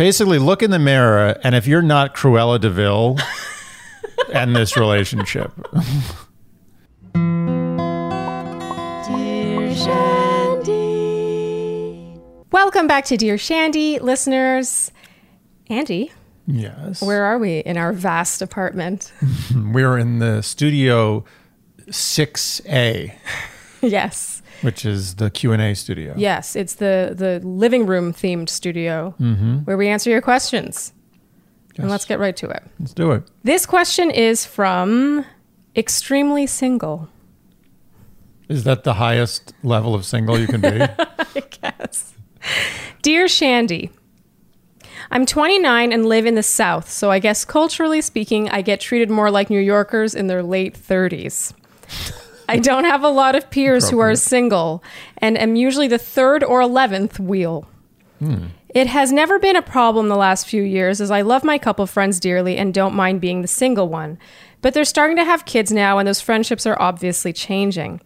Basically, look in the mirror, and if you're not Cruella de Vil, end this relationship. Dear Shandy. Welcome back to Dear Shandy, listeners. Andy, yes. where are we in our vast apartment? We're in the studio 6A, yes. Which is the Q&A studio. Yes, it's the the living room themed studio mm-hmm. where we answer your questions. And let's get right to it. Let's do it. This question is from Extremely Single. Is that the highest level of single you can be? I guess. Dear Shandy, I'm 29 and live in the South, so I guess culturally speaking, I get treated more like New Yorkers in their late 30s. I don't have a lot of peers who are single and am usually the third or 11th wheel. Hmm. It has never been a problem the last few years as I love my couple friends dearly and don't mind being the single one. But they're starting to have kids now and those friendships are obviously changing.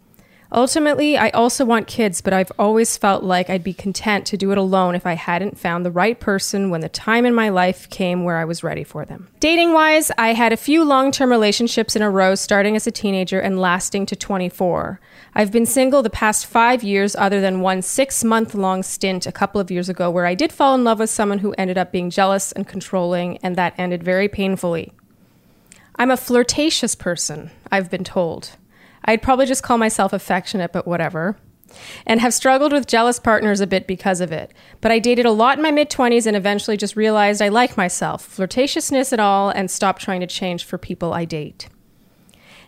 Ultimately, I also want kids, but I've always felt like I'd be content to do it alone if I hadn't found the right person when the time in my life came where I was ready for them. Dating wise, I had a few long term relationships in a row starting as a teenager and lasting to 24. I've been single the past five years, other than one six month long stint a couple of years ago where I did fall in love with someone who ended up being jealous and controlling, and that ended very painfully. I'm a flirtatious person, I've been told. I'd probably just call myself affectionate, but whatever. And have struggled with jealous partners a bit because of it. But I dated a lot in my mid 20s and eventually just realized I like myself, flirtatiousness and all, and stopped trying to change for people I date.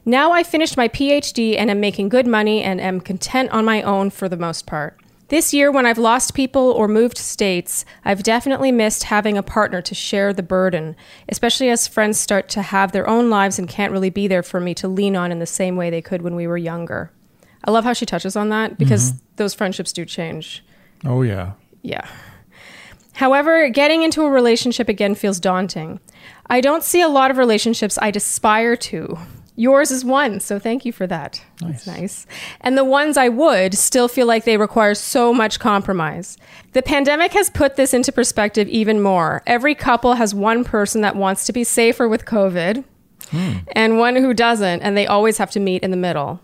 Now I finished my PhD and am making good money and am content on my own for the most part. This year, when I've lost people or moved states, I've definitely missed having a partner to share the burden, especially as friends start to have their own lives and can't really be there for me to lean on in the same way they could when we were younger. I love how she touches on that because mm-hmm. those friendships do change. oh, yeah. Yeah. However, getting into a relationship again feels daunting. I don't see a lot of relationships I'd aspire to. Yours is one, so thank you for that. That's nice. And the ones I would still feel like they require so much compromise. The pandemic has put this into perspective even more. Every couple has one person that wants to be safer with COVID hmm. and one who doesn't, and they always have to meet in the middle.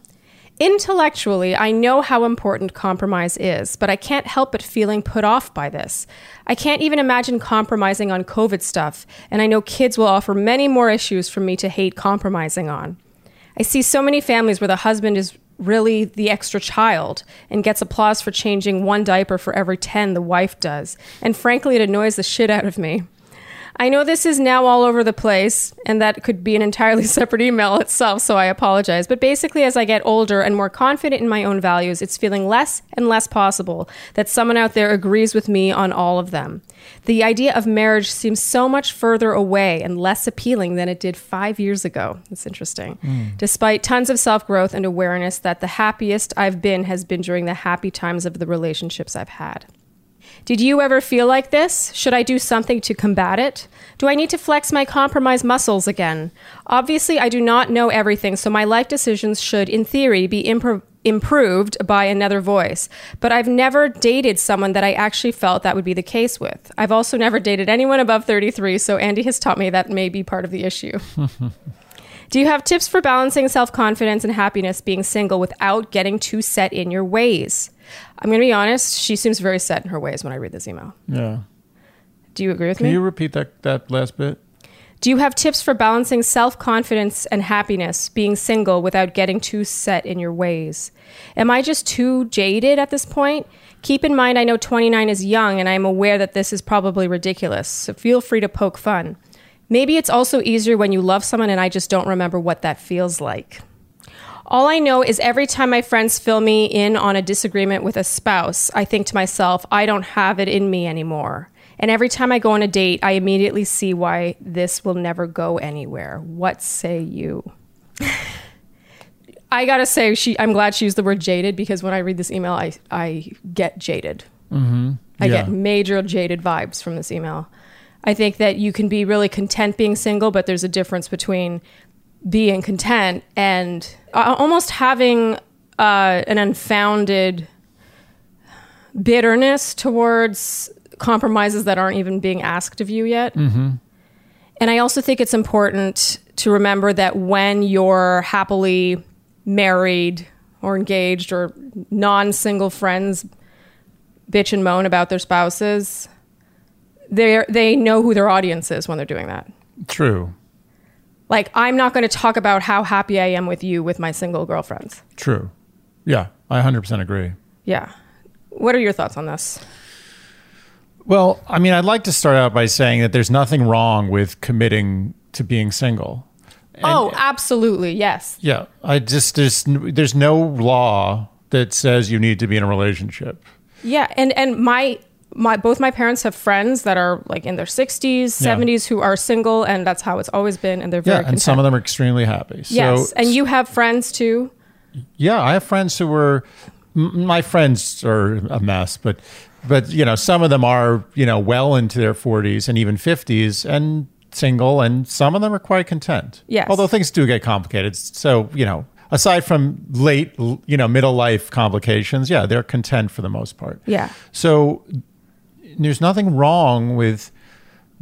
Intellectually, I know how important compromise is, but I can't help but feeling put off by this. I can't even imagine compromising on COVID stuff, and I know kids will offer many more issues for me to hate compromising on. I see so many families where the husband is really the extra child and gets applause for changing one diaper for every 10 the wife does, and frankly, it annoys the shit out of me. I know this is now all over the place, and that could be an entirely separate email itself, so I apologize. But basically, as I get older and more confident in my own values, it's feeling less and less possible that someone out there agrees with me on all of them. The idea of marriage seems so much further away and less appealing than it did five years ago. It's interesting. Hmm. Despite tons of self growth and awareness that the happiest I've been has been during the happy times of the relationships I've had. Did you ever feel like this? Should I do something to combat it? Do I need to flex my compromise muscles again? Obviously, I do not know everything, so my life decisions should, in theory, be impro- improved by another voice. But I've never dated someone that I actually felt that would be the case with. I've also never dated anyone above 33, so Andy has taught me that may be part of the issue. Do you have tips for balancing self confidence and happiness being single without getting too set in your ways? I'm going to be honest, she seems very set in her ways when I read this email. Yeah. Do you agree with Can me? Can you repeat that, that last bit? Do you have tips for balancing self confidence and happiness being single without getting too set in your ways? Am I just too jaded at this point? Keep in mind, I know 29 is young and I'm aware that this is probably ridiculous, so feel free to poke fun. Maybe it's also easier when you love someone and I just don't remember what that feels like. All I know is every time my friends fill me in on a disagreement with a spouse, I think to myself, I don't have it in me anymore. And every time I go on a date, I immediately see why this will never go anywhere. What say you? I gotta say, she. I'm glad she used the word jaded because when I read this email, I I get jaded. Mm-hmm. I Yeah. get major jaded vibes from this email. I think that you can be really content being single, but there's a difference between being content and uh, almost having uh, an unfounded bitterness towards compromises that aren't even being asked of you yet. Mm-hmm. And I also think it's important to remember that when you're happily married or engaged or non single friends bitch and moan about their spouses, they they know who their audience is when they're doing that. True. Like I'm not going to talk about how happy I am with you with my single girlfriends. True. Yeah, I 100% agree. Yeah. What are your thoughts on this? Well, I mean, I'd like to start out by saying that there's nothing wrong with committing to being single. And- oh, absolutely. Yes. Yeah, I just there's there's no law that says you need to be in a relationship. Yeah, and and my my both my parents have friends that are like in their 60s, Yeah. 70s who are single and that's how it's always been and they're very Yeah, and some of them are extremely happy. Yes. So, and you have friends too? yeah, I have friends who were m- my friends are a mess, but but you know, some of them are you know well into their 40s and even 50s and single, and some of them are quite content. Yes. although things do get complicated. So you know, aside from late you know middle life complications, yeah, they're content for the most part. Yeah. So there's nothing wrong with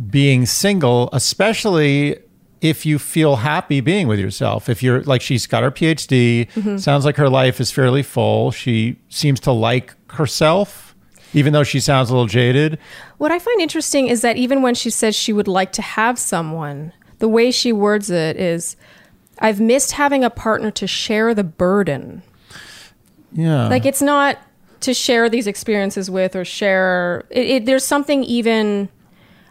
being single, especially if you feel happy being with yourself. If you're like, she's got her PhD, mm-hmm. sounds like her life is fairly full. She seems to like herself, even though she sounds a little jaded. What I find interesting is that even when she says she would like to have someone, the way she words it is I've missed having a partner to share the burden. Yeah. Like it's not to share these experiences with or share it, it there's something even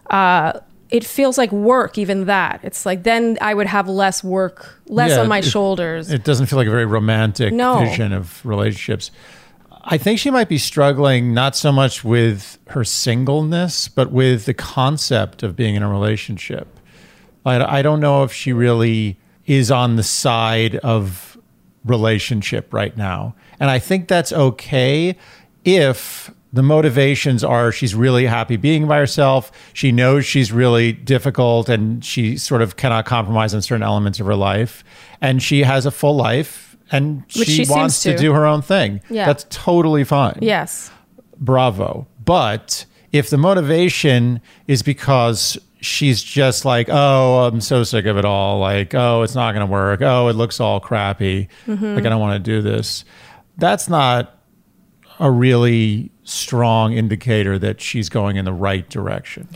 uh it feels like work even that it's like then i would have less work less Yeah, on my it- shoulders It doesn't feel like a very romantic No. vision of relationships. I think she might be struggling not so much with her singleness, but with the concept of being in a relationship. I, I don't know if she really is on the side of relationship right now. And I think that's okay if the motivations are she's really happy being by herself. She knows she's really difficult and she sort of cannot compromise on certain elements of her life. And she has a full life and she, she wants to. to. do her own thing. Yeah. That's totally fine yes bravo. But if the motivation is because she's just like, oh, I'm so sick of it all, like, oh, it's not going to work, oh, it looks all crappy, mm-hmm. like, I don't want to do this, that's not a really strong indicator that she's going in the right direction.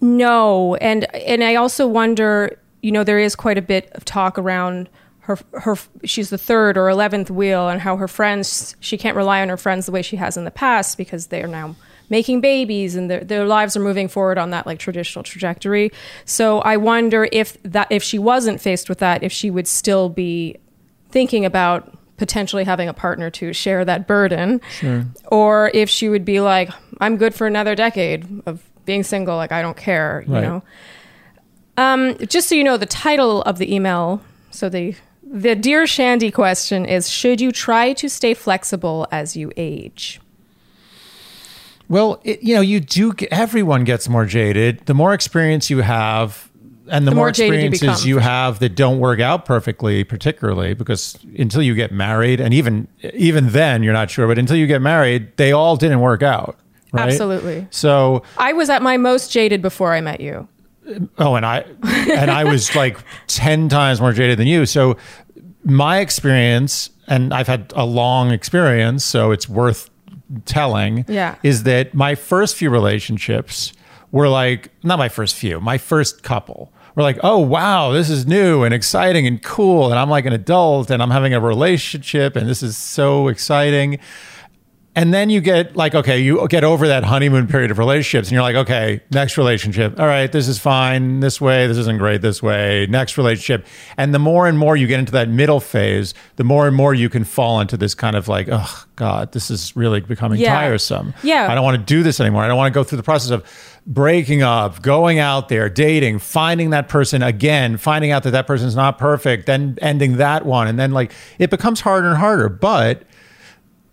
no and and i also wonder you know there is quite a bit of talk around her her she's the third or 11th wheel and how her friends she can't rely on her friends the way she has in the past because they are now making babies and their, their lives are moving forward on that like traditional trajectory. So i wonder if that if she wasn't faced with that if she would still be thinking about potentially having a partner to share that burden. Or if she would be like i'm good for another decade of being single like i don't care you Right. know? Um, just so you know the title of the email so the the dear shandy question is should you try to stay flexible as you age Well, it, you know, you do. Get, everyone gets more jaded. The more experience you have, and the, The more, more jaded you experiences you have that don't work out perfectly, particularly because until you get married, and even even then, you're not sure. But until you get married, they all didn't work out. Right? Absolutely. So, i was at my most jaded before i met you oh, and I and I was like ten times more jaded than you. So, my experience, and I've had a long experience, so it's worth telling. Yeah. is that my first few relationships were like not my first few, my first couple were like, oh wow, this is new and exciting and cool, and I'm like an adult and I'm having a relationship and this is so exciting. And then you get like, okay, you get over that honeymoon period of relationships, and you're like, okay, next relationship. All right, this is fine this way. This isn't great this way. Next relationship. And the more and more you get into that middle phase, the more and more you can fall into this kind of like, oh God, this is really becoming Yeah. tiresome. Yeah. I don't want to do this anymore. I don't want to go through the process of breaking up, going out there, dating, finding that person again, finding out that that person's not perfect, then ending that one. And then like it becomes harder and harder. But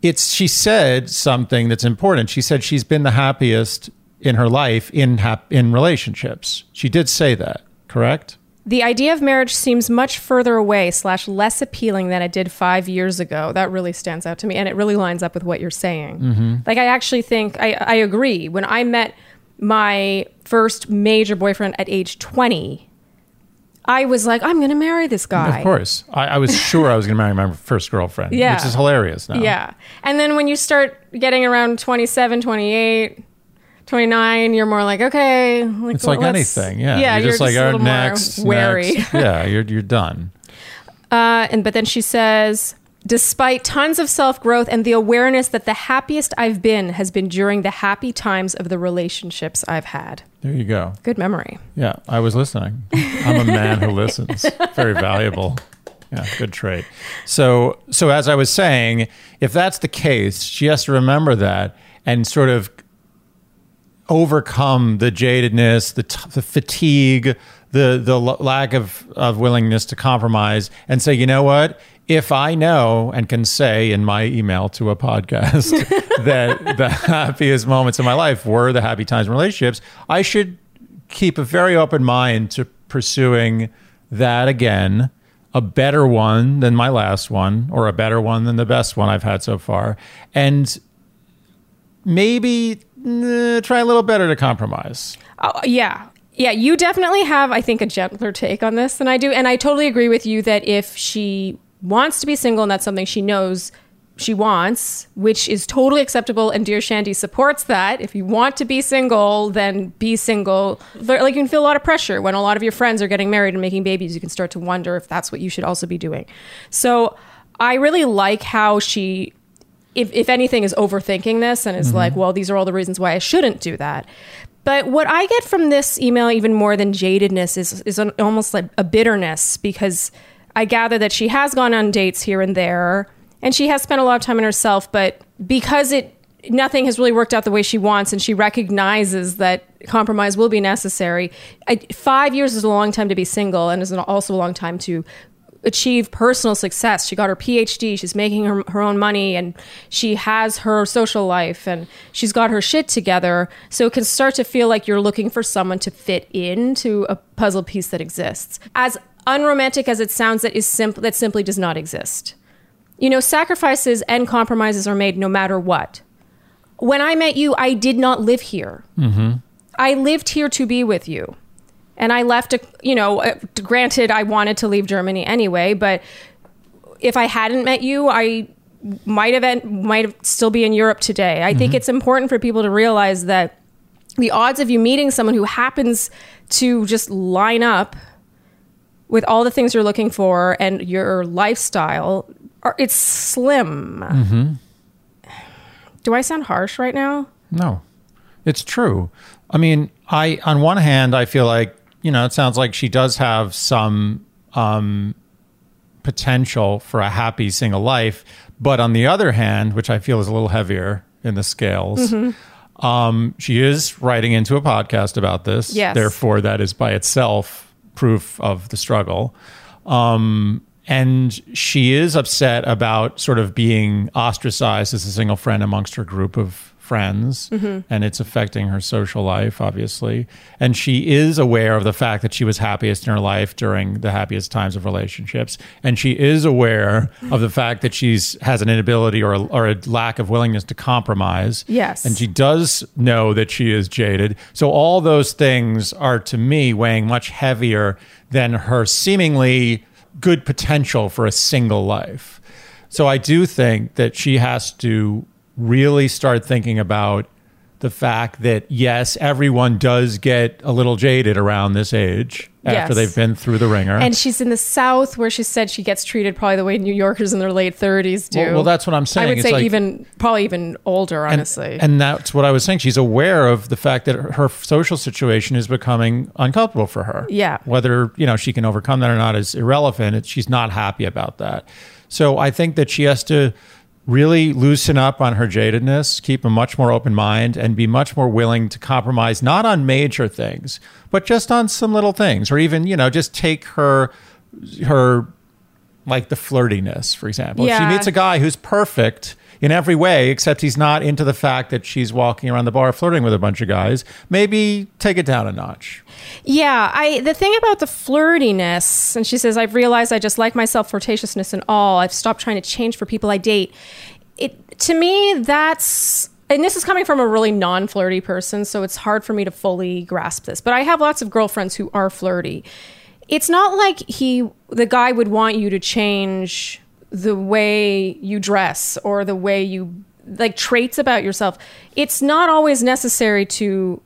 it's she said something that's important. She said she's been the happiest in her life in hap- in relationships. She did say that, correct? The idea of marriage seems much further away slash less appealing than it did five years ago. That really stands out to me, and it really lines up with what you're saying. Mm-hmm. Like I actually think I, I agree. When I met my first major boyfriend at age 20, I was like, I'm going to marry this guy. Of course. I, I was sure I was going to marry my first girlfriend, Yeah. which is hilarious now. Yeah. And then when you start getting around 27, 28, 29, you're more like, okay. Like, It's like anything. Yeah. Yeah. You're just like, a oh, little more next. wary. next. Yeah. You're, you're done. Uh, and but then she says, despite tons of self growth and the awareness that the happiest I've been has been during the happy times of the relationships I've had. There you go. Good memory. Yeah. I was listening. I'm a man who listens. Very valuable. Yeah, good trait. So, so as I was saying, if that's the case, she has to remember that and sort of overcome the jadedness, the, t- the fatigue, the the l- lack of, of willingness to compromise, and say, you know what? If I know and can say in my email to a podcast that the happiest moments of my life were the happy times in relationships, I should keep a very open mind to pursuing that again, a better one than my last one, or a better one than the best one I've had so far, and maybe eh, try a little better to compromise. Oh, yeah. Yeah, you definitely have, I think, a gentler take on this than I do. And I totally agree with you that if she wants to be single and that's something she knows she wants, which is totally acceptable, and Dear Shandy supports that. If you want to be single, then be single. Like you can feel a lot of pressure when a lot of your friends are getting married and making babies. You can start to wonder if that's what you should also be doing. So I really like how she if, if anything is overthinking this and is mm-hmm. like well these are all the reasons why i shouldn't do that but what i get from this email even more than jadedness is, is an, almost like a bitterness because i gather that she has gone on dates here and there and she has spent a lot of time on herself but because it nothing has really worked out the way she wants and she recognizes that compromise will be necessary I, five years is a long time to be single and is also a long time to achieve personal success. She got her PhD, she's making her, her own money, and she has her social life, and she's got her shit together. So it can start to feel like you're looking for someone to fit into a puzzle piece that exists. As unromantic as it sounds, that is simple that simply does not exist. You know, sacrifices and compromises are made no matter what. When I met you, I did not live here. I lived here to be with you and I left a you know uh, granted I wanted to leave Germany anyway but if I hadn't met you I might have might still be in Europe today I think it's important for people to realize that the odds of you meeting someone who happens to just line up with all the things you're looking for and your lifestyle are it's slim do I sound harsh right now No, it's true. I mean, I on one hand, I feel like you know, it sounds like she does have some um, potential for a happy single life, but on the other hand, which I feel is a little heavier in the scales. Um, she is writing into a podcast about this. Yes. Therefore, that is by itself proof of the struggle. Um, and she is upset about sort of being ostracized as a single friend amongst her group of friends mm-hmm. and it's affecting her social life obviously. And she is aware of the fact that she was happiest in her life during the happiest times of relationships. And she is aware of the fact that she's has an inability or or a lack of willingness to compromise. Yes. and she does know that she is jaded. So all those things are to me weighing much heavier than her seemingly good potential for a single life. So I do think that she has to really start thinking about the fact that yes, everyone does get a little jaded around this age after Yes. they've been through the ringer. And she's in the South, where she said she gets treated probably the way New Yorkers in their late thirties do. well, well, that's what I'm saying. I would It's say like- even probably even older, honestly. and that's what I was saying. She's aware of the fact that her, her social situation is becoming uncomfortable for her. Yeah. Whether you know she can overcome that or not is irrelevant. It's, she's not happy about that. So I think that she has to really loosen up on her jadedness, keep a much more open mind, and be much more willing to compromise, not on major things, but just on some little things, or even you know just take her her like the flirtiness, for example. If she meets a guy who's perfect, in every way, except he's not into the fact that she's walking around the bar flirting with a bunch of guys. Maybe take it down a notch. Yeah, I the thing about the flirtiness, and she says, I've realized I just like myself flirtatiousness and all. I've stopped trying to change for people I date. It to me, that's and this is coming from a really non-flirty person, so it's hard for me to fully grasp this. But I have lots of girlfriends who are flirty. It's not like he the guy would want you to change the way you dress or the way you like traits about yourself. It's not always necessary to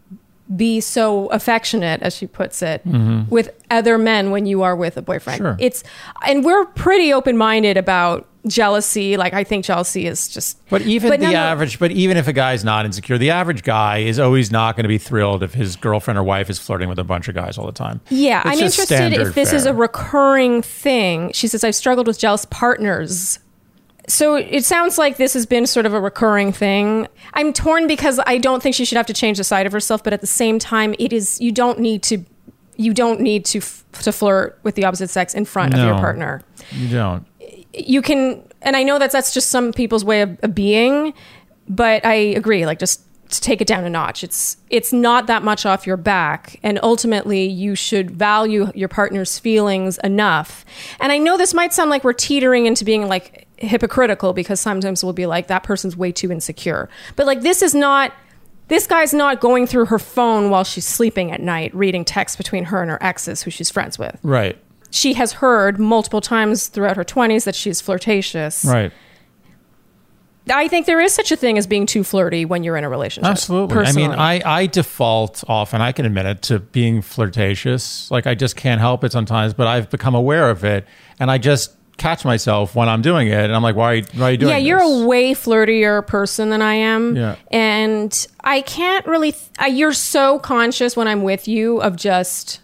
be so affectionate as she puts it mm-hmm. with other men when you are with a boyfriend Sure. it's and we're pretty open-minded about jealousy like i think jealousy is just But even But the none- average, but even if a guy's not insecure, the average guy is always not going to be thrilled if his girlfriend or wife is flirting with a bunch of guys all the time. yeah It's i'm interested if this is a recurring thing. She says i've struggled with jealous partners. So it sounds like this has been sort of a recurring thing. I'm torn because i don't think she should have to change the side of herself but at the same time it is you don't need to you don't need to f- to flirt with the opposite sex in front of your partner. You don't. You can and i know that that's just some people's way of, of being but i agree like just to take it down a notch. It's it's not that much off your back and ultimately you should value your partner's feelings enough. And i know this might sound like we're teetering into being like hypocritical because sometimes we'll be like that person's way too insecure. But like this is not this guy's not going through her phone while she's sleeping at night reading texts between her and her exes who she's friends with. Right. She has heard multiple times throughout her 20s that she's flirtatious. Right. I think there is such a thing as being too flirty when you're in a relationship. Absolutely. I mean, I, I default often, I can admit it, to being flirtatious. Like, I just can't help it sometimes, but I've become aware of it. And I just catch myself when I'm doing it. And I'm like, why, why are you doing yeah, you're this? a way flirtier person than I am. Yeah. And I can't really, th- I, you're so conscious when I'm with you of just,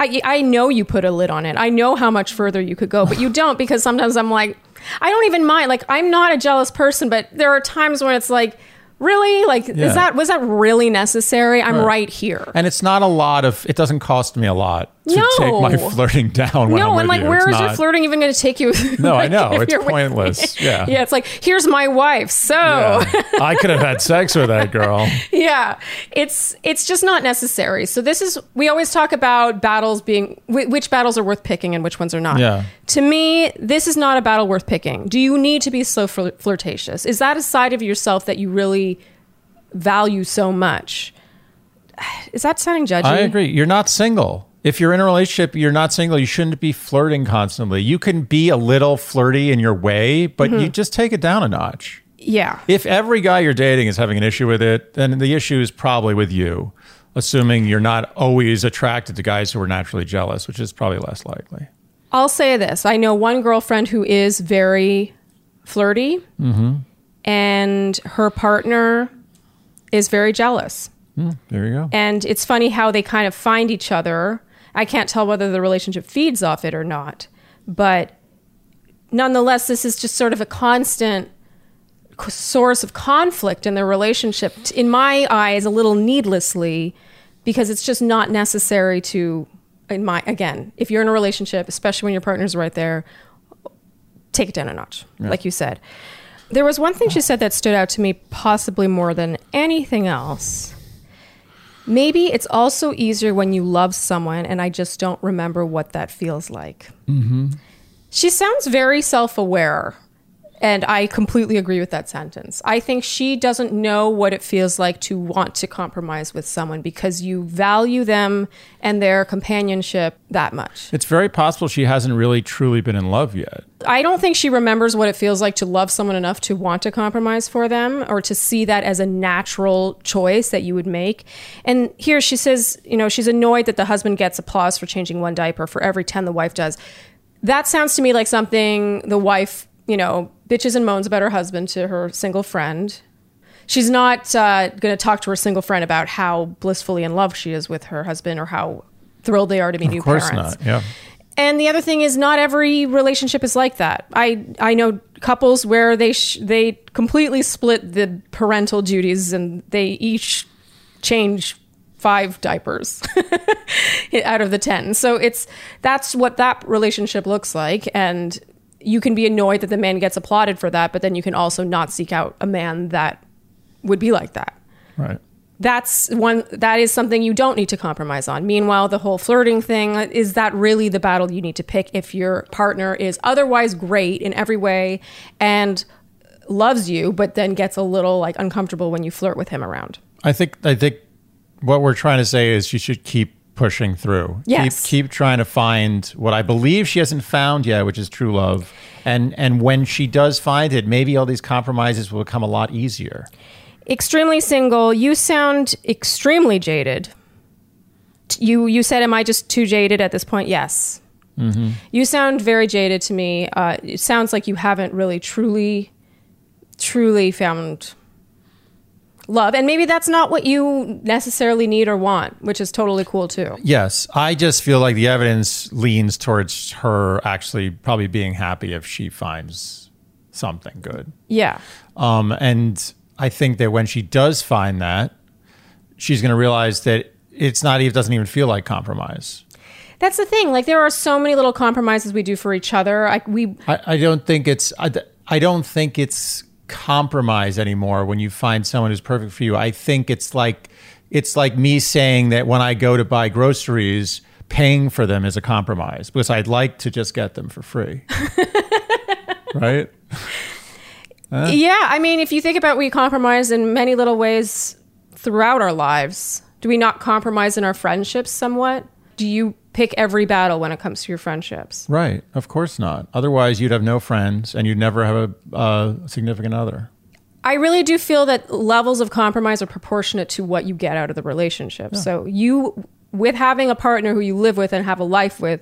I, I know you put a lid on it. I know how much further you could go, but you don't because sometimes I'm like, I don't even mind. Like, I'm not a jealous person, but there are times when it's like, really? Like, Yeah. is that, was that really necessary? I'm Right. right here. And it's not a lot of, it doesn't cost me a lot to No. take my flirting down when I'm no, and like, you. where It's is your flirting even going to take you? No, I know. It's pointless. Yeah. yeah, it's like, here's my wife. So, Yeah. I could have had sex with that girl. yeah it's it's just not necessary so this is we always talk about battles being which battles are worth picking and which ones are not Yeah. to me this is not a battle worth picking do you need to be so flir- flirtatious is that a side of yourself that you really value so much is that sounding judgy I agree. You're not single. If you're in a relationship, you're not single. You shouldn't be flirting constantly. You can be a little flirty in your way, but Mm-hmm. you just take it down a notch. yeah If every guy you're dating is having an issue with it, then the issue is probably with you, assuming you're not always attracted to guys who are naturally jealous, which is probably less likely. I'll say this. I know one girlfriend who is very flirty, and her partner is very jealous. Hmm, there you go. And it's funny how they kind of find each other. I can't tell whether the relationship feeds off it or not, but nonetheless, this is just sort of a constant source of conflict in their relationship. In my eyes, a little needlessly, because it's just not necessary to. In my again, if you're in a relationship, especially when your partner's right there, take it down a notch, like you said. There was one thing she said that stood out to me, possibly more than anything else. Maybe it's also easier when you love someone and I just don't remember what that feels like. Mm-hmm. She sounds very self aware. And I completely agree with that sentence. I think she doesn't know what it feels like to want to compromise with someone because you value them and their companionship that much. It's very possible she hasn't really truly been in love yet. I don't think she remembers what it feels like to love someone enough to want to compromise for them or to see that as a natural choice that you would make. And here she says, you know, she's annoyed that the husband gets applause for changing one diaper for every 10 the wife does. That sounds to me like something the wife, you know, bitches and moans about her husband to her single friend. She's not uh, going to talk to her single friend about how blissfully in love she is with her husband or how thrilled they are to be new parents. Of course not. Yeah. And the other thing is, not every relationship is like that. I I know couples where they sh- they completely split the parental duties and they each change five diapers out of the ten. So it's that's what that relationship looks like, and you can be annoyed that the man gets applauded for that, but then you can also not seek out a man that would be like that. Right. That's one that is something you don't need to compromise on. Meanwhile, the whole flirting thing uh, is that really the battle you need to pick if your partner is otherwise great in every way and loves you, but then gets a little like uncomfortable when you flirt with him around. I think I think what we're trying to say is you should keep pushing through. Yes. Keep keep trying to find what I believe she hasn't found yet, which is true love. And and when she does find it, maybe all these compromises will become a lot easier. Extremely single. You sound extremely jaded. You you said, "Am I just too jaded at this point?" Yes. You sound very jaded to me. Uh, it sounds like you haven't really truly, truly found love, and maybe that's not what you necessarily need or want, which is totally cool too. Yes, I just feel like the evidence leans towards her actually probably being happy if she finds something good. Yeah. Um, and I think that when she does find that, she's going to realize that it's not even doesn't even feel like compromise. That's the thing. Like there are so many little compromises we do for each other. Like we I, I don't think it's I, I don't think it's compromise anymore when you find someone who's perfect for you. I think it's like it's like me saying that when I go to buy groceries, paying for them is a compromise because I'd like to just get them for free. right? Yeah, I mean, if you think about we compromise in many little ways throughout our lives, do we not compromise in our friendships somewhat? Do you pick every battle when it comes to your friendships? Right. Of course not. Otherwise, you'd have no friends and you'd never have a, a significant other. I really do feel that levels of compromise are proportionate to what you get out of the relationship. So you with having a partner who you live with and have a life with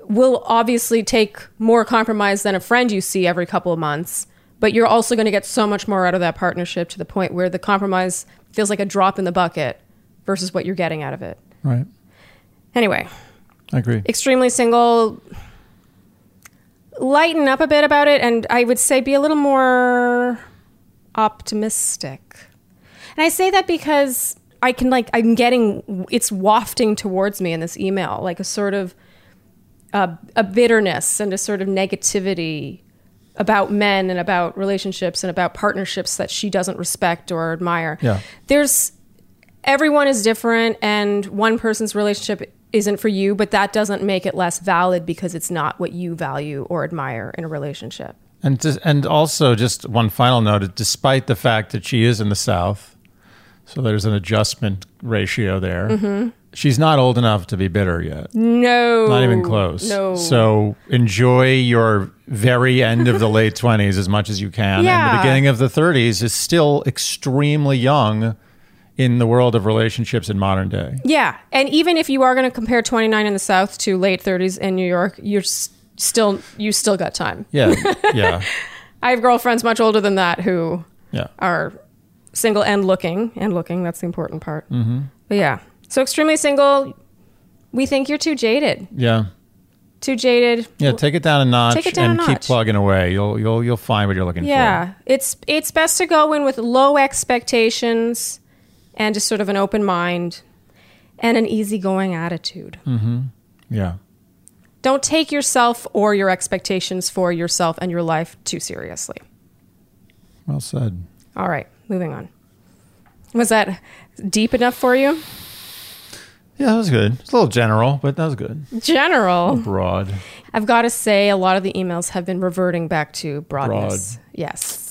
will obviously take more compromise than a friend you see every couple of months, but you're also going to get so much more out of that partnership to the point where the compromise feels like a drop in the bucket versus what you're getting out of it. Right. Anyway, I agree. extremely single lighten up a bit about it and i would say be a little more optimistic and i say that because i can like i'm getting it's wafting towards me in this email like a sort of uh, a bitterness and a sort of negativity about men and about relationships and about partnerships that she doesn't respect or admire Yeah. there's everyone is different and one person's relationship isn't for you but that doesn't make it less valid because it's not what you value or admire in a relationship And just, and also just one final note: despite the fact that she is in the South, so there's an adjustment ratio there. Mm-hmm. She's not old enough to be bitter yet. no Not even close. no So enjoy your very end of the late twenties as much as you can, and Yeah. the beginning of the thirties is still extremely young in the world of relationships in modern day. yeah and even if you are going to compare 29 in the south to late 30s in new york you're s- still you still got time Yeah, yeah, i have girlfriends much older than that who yeah. are single and looking and looking that's the important part mm-hmm. but yeah so extremely single we think you're too jaded Yeah. too jaded Yeah, take it down a notch Take it down and keep plugging away. You'll you'll you'll find what you're looking for. Yeah, it's it's best to go in with low expectations and just sort of an open mind and an easygoing attitude. Mm-hmm. Yeah. Don't take yourself or your expectations for yourself and your life too seriously. Well said. All right, moving on. Was that deep enough for you? Yeah, that was good. It's a little general, but that was good. General. Broad. I've got to say, a lot of the emails have been reverting back to broadness. Yes.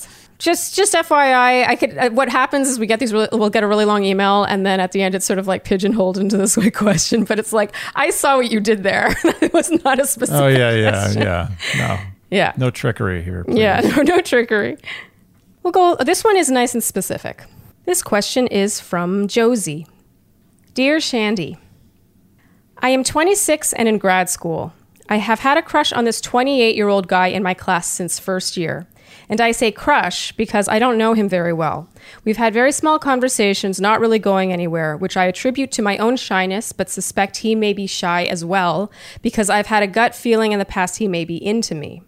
Just, just FYI, I could. Uh, what happens is we get these. Really, we'll get a really long email, and then at the end, it's sort of like pigeonholed into this quick question. But it's like, I saw what you did there. it was not a specific. Oh yeah, yeah, question. yeah. No, yeah, no trickery here. please. yeah. No, no trickery. We'll go. This one is nice and specific. This question is from Josie. Dear Shandy, I am 26 and in grad school. I have had a crush on this 28 year old guy in my class since first year. And I say crush because I don't know him very well. We've had very small conversations, not really going anywhere, which I attribute to my own shyness, but suspect he may be shy as well because I've had a gut feeling in the past he may be into me.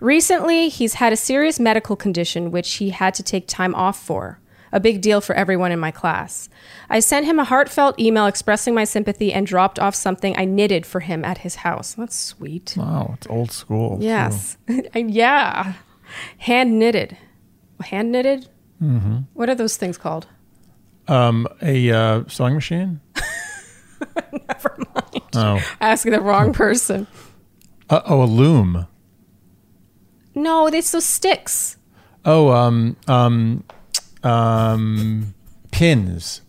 Recently, he's had a serious medical condition which he had to take time off for. a big deal for everyone in my class. I sent him a heartfelt email expressing my sympathy and dropped off something I knitted for him at his house. That's sweet. Wow, it's old school. Yes. yeah. Hand knitted. Hand knitted? Mm-hmm. What are those things called? Um, a uh, sewing machine. Never mind. Oh, Asking the wrong person. uh, oh, a loom. No, it's those sticks. Oh, um, um, um, pins.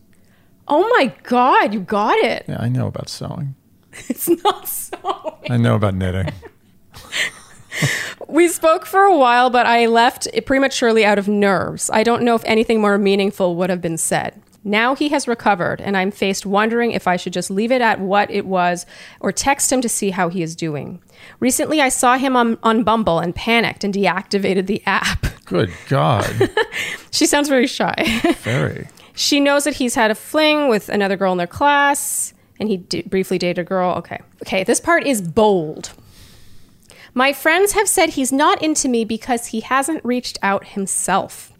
Oh my God, you got it. Yeah, I know about sewing. It's not so. I know about knitting. We spoke for a while, but I left it prematurely out of nerves. I don't know if anything more meaningful would have been said. Now he has recovered, and I'm faced wondering if I should just leave it at what it was or text him to see how he is doing. Recently, I saw him on, on Bumble and panicked and deactivated the app. Good God, she sounds very shy. very. She knows that he's had a fling with another girl in their class, and he d- briefly dated a girl. Okay. Okay, this part is bold. My friends have said he's not into me because he hasn't reached out himself.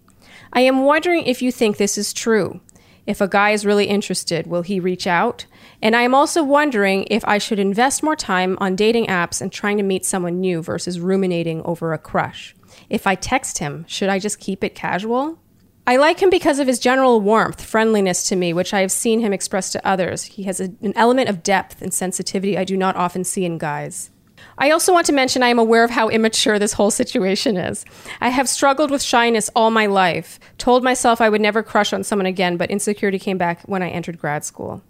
I am wondering if you think this is true. If a guy is really interested, will he reach out? And I am also wondering if I should invest more time on dating apps and trying to meet someone new versus ruminating over a crush. If I text him, should I just keep it casual? I like him because of his general warmth, friendliness to me, which I have seen him express to others. He has a, an element of depth and sensitivity I do not often see in guys. I also want to mention I am aware of how immature this whole situation is. I have struggled with shyness all my life, told myself I would never crush on someone again, but insecurity came back when I entered grad school.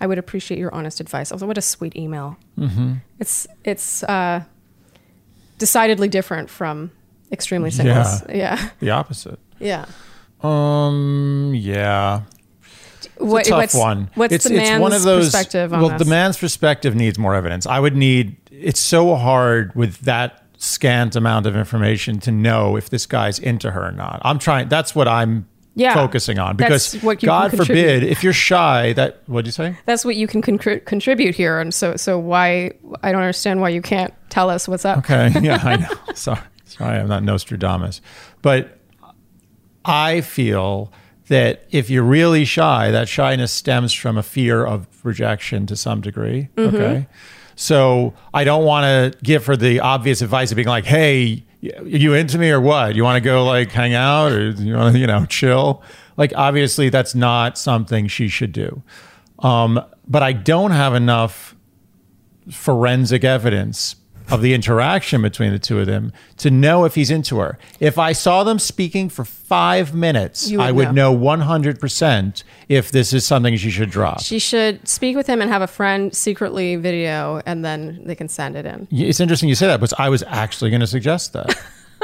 I would appreciate your honest advice. Also, what a sweet email. It's it's uh, decidedly different from extremely singles. Yeah, yeah. The opposite. yeah. Um. Yeah. What, a tough what's, one. What's it's, the man's it's one of those, perspective on well, this? the man's perspective needs more evidence. I would need. It's so hard with that scant amount of information to know if this guy's into her or not. I'm trying. That's what I'm Yeah. focusing on because God forbid if you're shy. That what do you say? That's what you can contri- contribute here, and so so why I don't understand why you can't tell us what's up. Okay. Yeah, I know. Sorry. Sorry, I'm not Nostradamus. But I feel that if you're really shy, that shyness stems from a fear of rejection to some degree. Mm-hmm. Okay. So I don't want to give her the obvious advice of being like, hey, you into me or what? You want to go like hang out or you want to, you know, chill? Like, obviously, that's not something she should do. Um, but I don't have enough forensic evidence of the interaction between the two of them to know if he's into her. If I saw them speaking for five minutes, would I would know 100% if this is something she should drop. She should speak with him and have a friend secretly video, and then they can send it in. It's interesting you say that, because I was actually going to suggest that.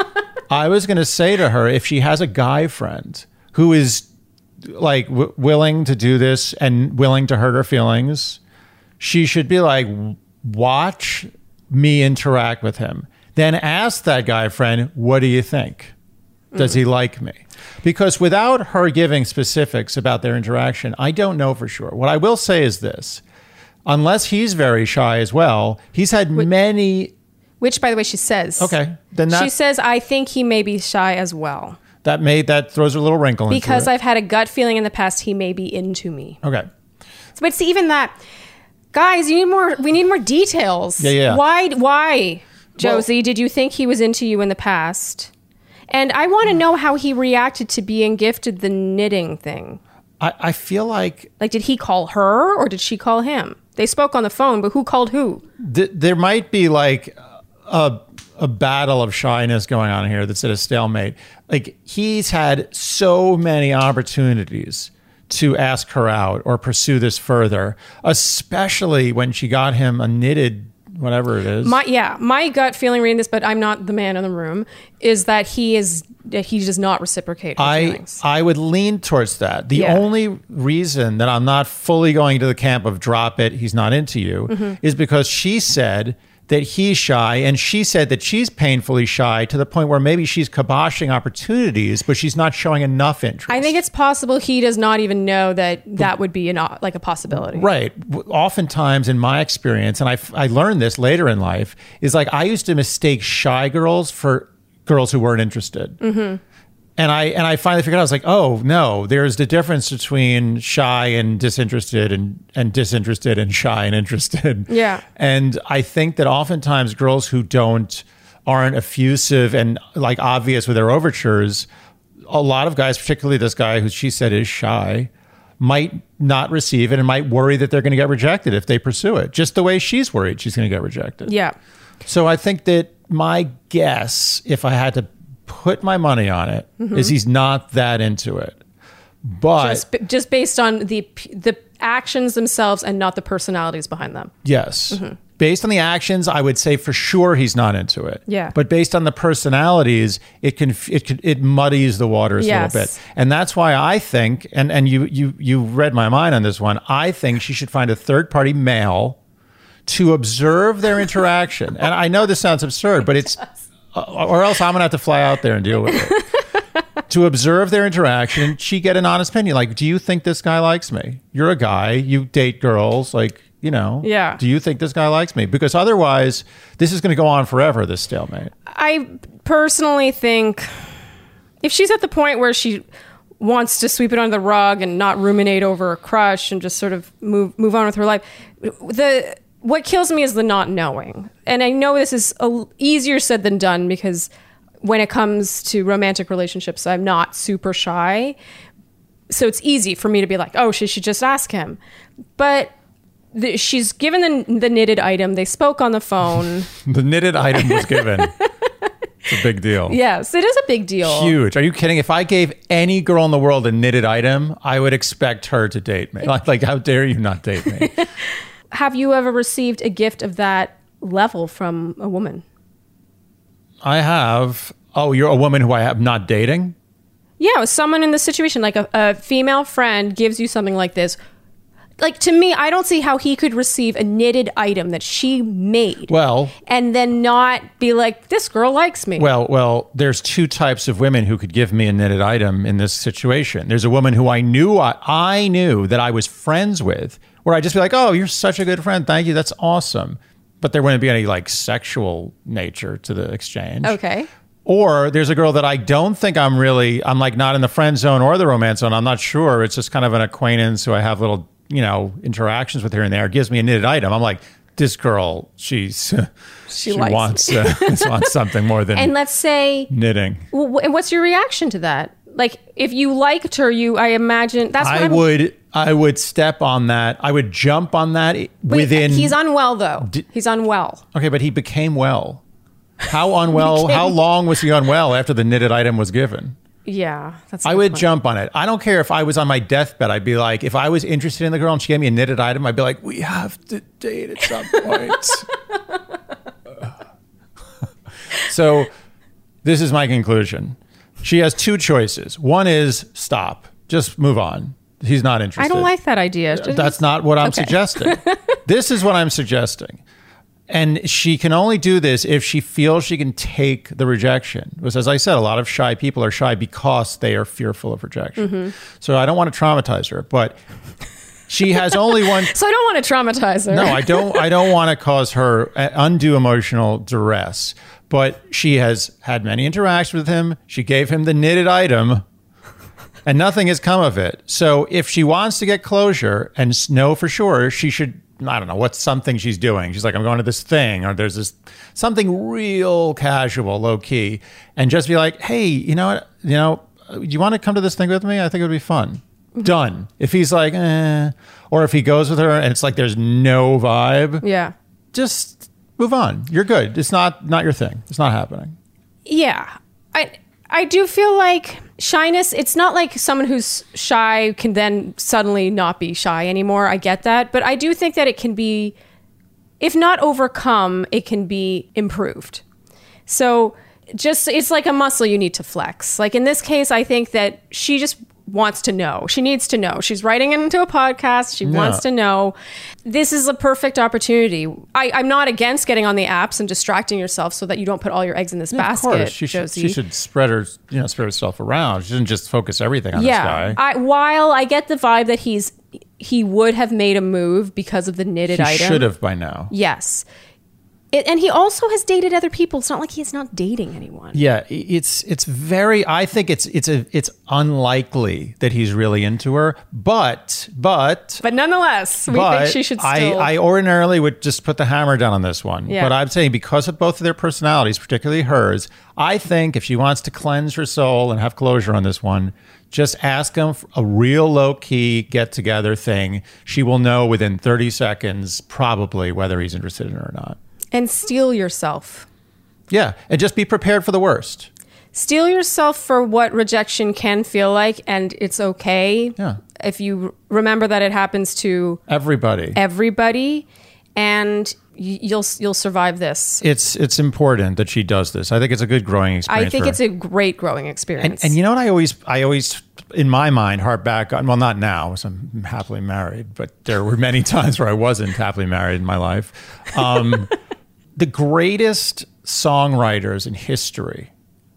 I was going to say to her if she has a guy friend who is like w- willing to do this and willing to hurt her feelings, she should be like, watch me interact with him. Then ask that guy friend, what do you think? Does he mm. like me? Because without her giving specifics about their interaction, I don't know for sure. What I will say is this unless he's very shy as well, he's had many. Which, by the way, she says. Okay, then that she says, I think he may be shy as well. that made that throws a little wrinkle Because. I've had a gut feeling in the past he may be into me. okay, But see, even that, guys, you need more. We need more details. Yeah, yeah. Why? Why, Josie? did you think he was into you in the past? And I want to mm. know how he reacted to being gifted the knitting thing. I, I feel like Like, did he call her or did she call him? They spoke on the phone, but who called who? th- there might be like a a battle of shyness going on here that's at a stalemate. Like he's had so many opportunities to ask her out or pursue this further, especially when she got him a knitted whatever it is. My yeah, my gut feeling reading this, but I'm not the man in the room, is that he is that he does not reciprocate I feelings. I would lean towards that. The Yeah. only reason that I'm not fully going to the camp of drop it, he's not into you, Mm-hmm. is because she said that he's shy and she said that she's painfully shy to the point where maybe she's kiboshing opportunities, but she's not showing enough interest. I think it's possible he does not even know that that would be an like a possibility. Right. Oftentimes, in my experience, and I, I learned this later in life, is like I used to mistake shy girls for girls who weren't interested. Mm-hmm. And I and I finally figured out I was like, oh no, there's the difference between shy and disinterested and and disinterested and shy and interested. Yeah. And I think that oftentimes girls who don't aren't effusive and like obvious with their overtures, a lot of guys, particularly this guy who she said is shy, might not receive it and might worry that they're going to get rejected if they pursue it, just the way she's worried she's going to get rejected. Yeah. So I think that my guess, if I had to put my money on it, is he's not that into it. But Just, just based on the the actions themselves and not the personalities behind them. yes, based on the actions, I would say for sure he's not into it. Yeah. But based on the personalities, it can it can it muddies the waters Yes. a little bit, and that's why I think, and and you you you read my mind on this one. I think she should find a third party male to observe their interaction. and I know this sounds absurd, but it's uh, Uh, or else I'm gonna have to fly out there and deal with it. to observe their interaction, and she get an honest opinion. Like, do you think this guy likes me? You're a guy, you date girls, like, you know. Yeah. Do you think this guy likes me? Because otherwise, this is gonna go on forever, this stalemate. I personally think if she's at the point where she wants to sweep it under the rug and not ruminate over a crush and just sort of move move on with her life, the what kills me is the not knowing. And I know this is a, easier said than done because when it comes to romantic relationships, I'm not super shy. So it's easy for me to be like, "Oh, she should just ask him." But the, she's given the, the knitted item. They spoke on the phone. The knitted item was given. it's a big deal. yes, it is a big deal. Huge. Are you kidding? If I gave any girl in the world a knitted item, I would expect her to date me. Like, like how dare you not date me? Have you ever received a gift of that level from a woman? I have. Oh, you're a woman who I am not dating? Yeah, someone in the situation, like a, a female friend gives you something like this. Like to me, I don't see how he could receive a knitted item that she made Well, and then not be like, "This girl likes me." well, well, there's two types of women who could give me a knitted item in this situation. There's a woman who I knew I, I knew that I was friends with, where I'd just be like, "Oh, you're such a good friend. Thank you. That's awesome." But there wouldn't be any like sexual nature to the exchange. okay. Or there's a girl that I don't think I'm really, I'm like not in the friend zone or the romance zone. I'm not sure. It's just kind of an acquaintance who I have little, you know, interactions with here and there. Gives me a knitted item. I'm like, this girl, she's, she, likes wants, uh, wants something more than And let's say, knitting. well, wh- what's your reaction to that? Like, if you liked her, you, I imagine that's what I I'm, would, I would step on that. I would jump on that Wait, within. He's unwell though. he's unwell. okay, but he became well. How unwell? How long was he unwell after the knitted item was given? Yeah, that's. I would point. jump on it. I don't care if I was on my deathbed. I'd be like, if I was interested in the girl and she gave me a knitted item, I'd be like, we have to date at some point. so, this is my conclusion. She has two choices. One is stop, just move on. He's not interested. I don't like that idea. That's not what I'm Okay. suggesting. this is what I'm suggesting. And she can only do this if she feels she can take the rejection. Because, as I said, a lot of shy people are shy because they are fearful of rejection. Mm-hmm. So I don't want to traumatize her, but she has only one. So I don't want to traumatize her. No, I don't. I don't want to cause her uh, undue emotional duress. But she has had many interactions with him. She gave him the knitted item, and nothing has come of it. So if she wants to get closure and know for sure, she should. I don't know what's something she's doing. She's like, I'm going to this thing, or there's this something real casual, low key, and just be like, Hey, you know what? You know, do you want to come to this thing with me? I think it would be fun. Done. If he's like, eh, or if he goes with her and it's like there's no vibe, Yeah. just move on. You're good. It's not not your thing. It's not happening. Yeah. I I do feel like shyness, it's not like someone who's shy can then suddenly not be shy anymore. I get that, but I do think that it can be if not overcome, it can be improved. So just it's like a muscle you need to flex. Like in this case, I think that she just wants to know. She needs to know. She's writing it into a podcast. She wants to know. This is a perfect opportunity. I, I'm not against getting on the apps and distracting yourself so that you don't put all your eggs in this of basket. course, she should, Josie. she should spread her you know spread herself around. She shouldn't just focus everything on yeah. this guy. I, while I get the vibe that he's he would have made a move because of the knitted He item. should have by now. Yes. It, and he also has dated other people. It's not like he's not dating anyone. Yeah, it's it's very. I think it's it's a it's unlikely that he's really into her, but but. But nonetheless, we but think she should I, still. I ordinarily would just put the hammer down on this one. Yeah. But I'm saying because of both of their personalities, particularly hers, I think if she wants to cleanse her soul and have closure on this one, just ask him for a real low key get together thing. She will know within 30 seconds, probably, whether he's interested in her or not. And steel yourself. Yeah. And just be prepared for the worst. Steel yourself for what rejection can feel like, and it's okay. Yeah. If you remember that it happens to Everybody. everybody, and you'll you'll survive this. it's it's important that she does this. I think it's a good growing experience. I think it's a great growing And, experience. and you know what I always I always in my mind harp back on well not now because I'm happily married but there were many times where I wasn't happily married in my life. Um, the greatest songwriters in history.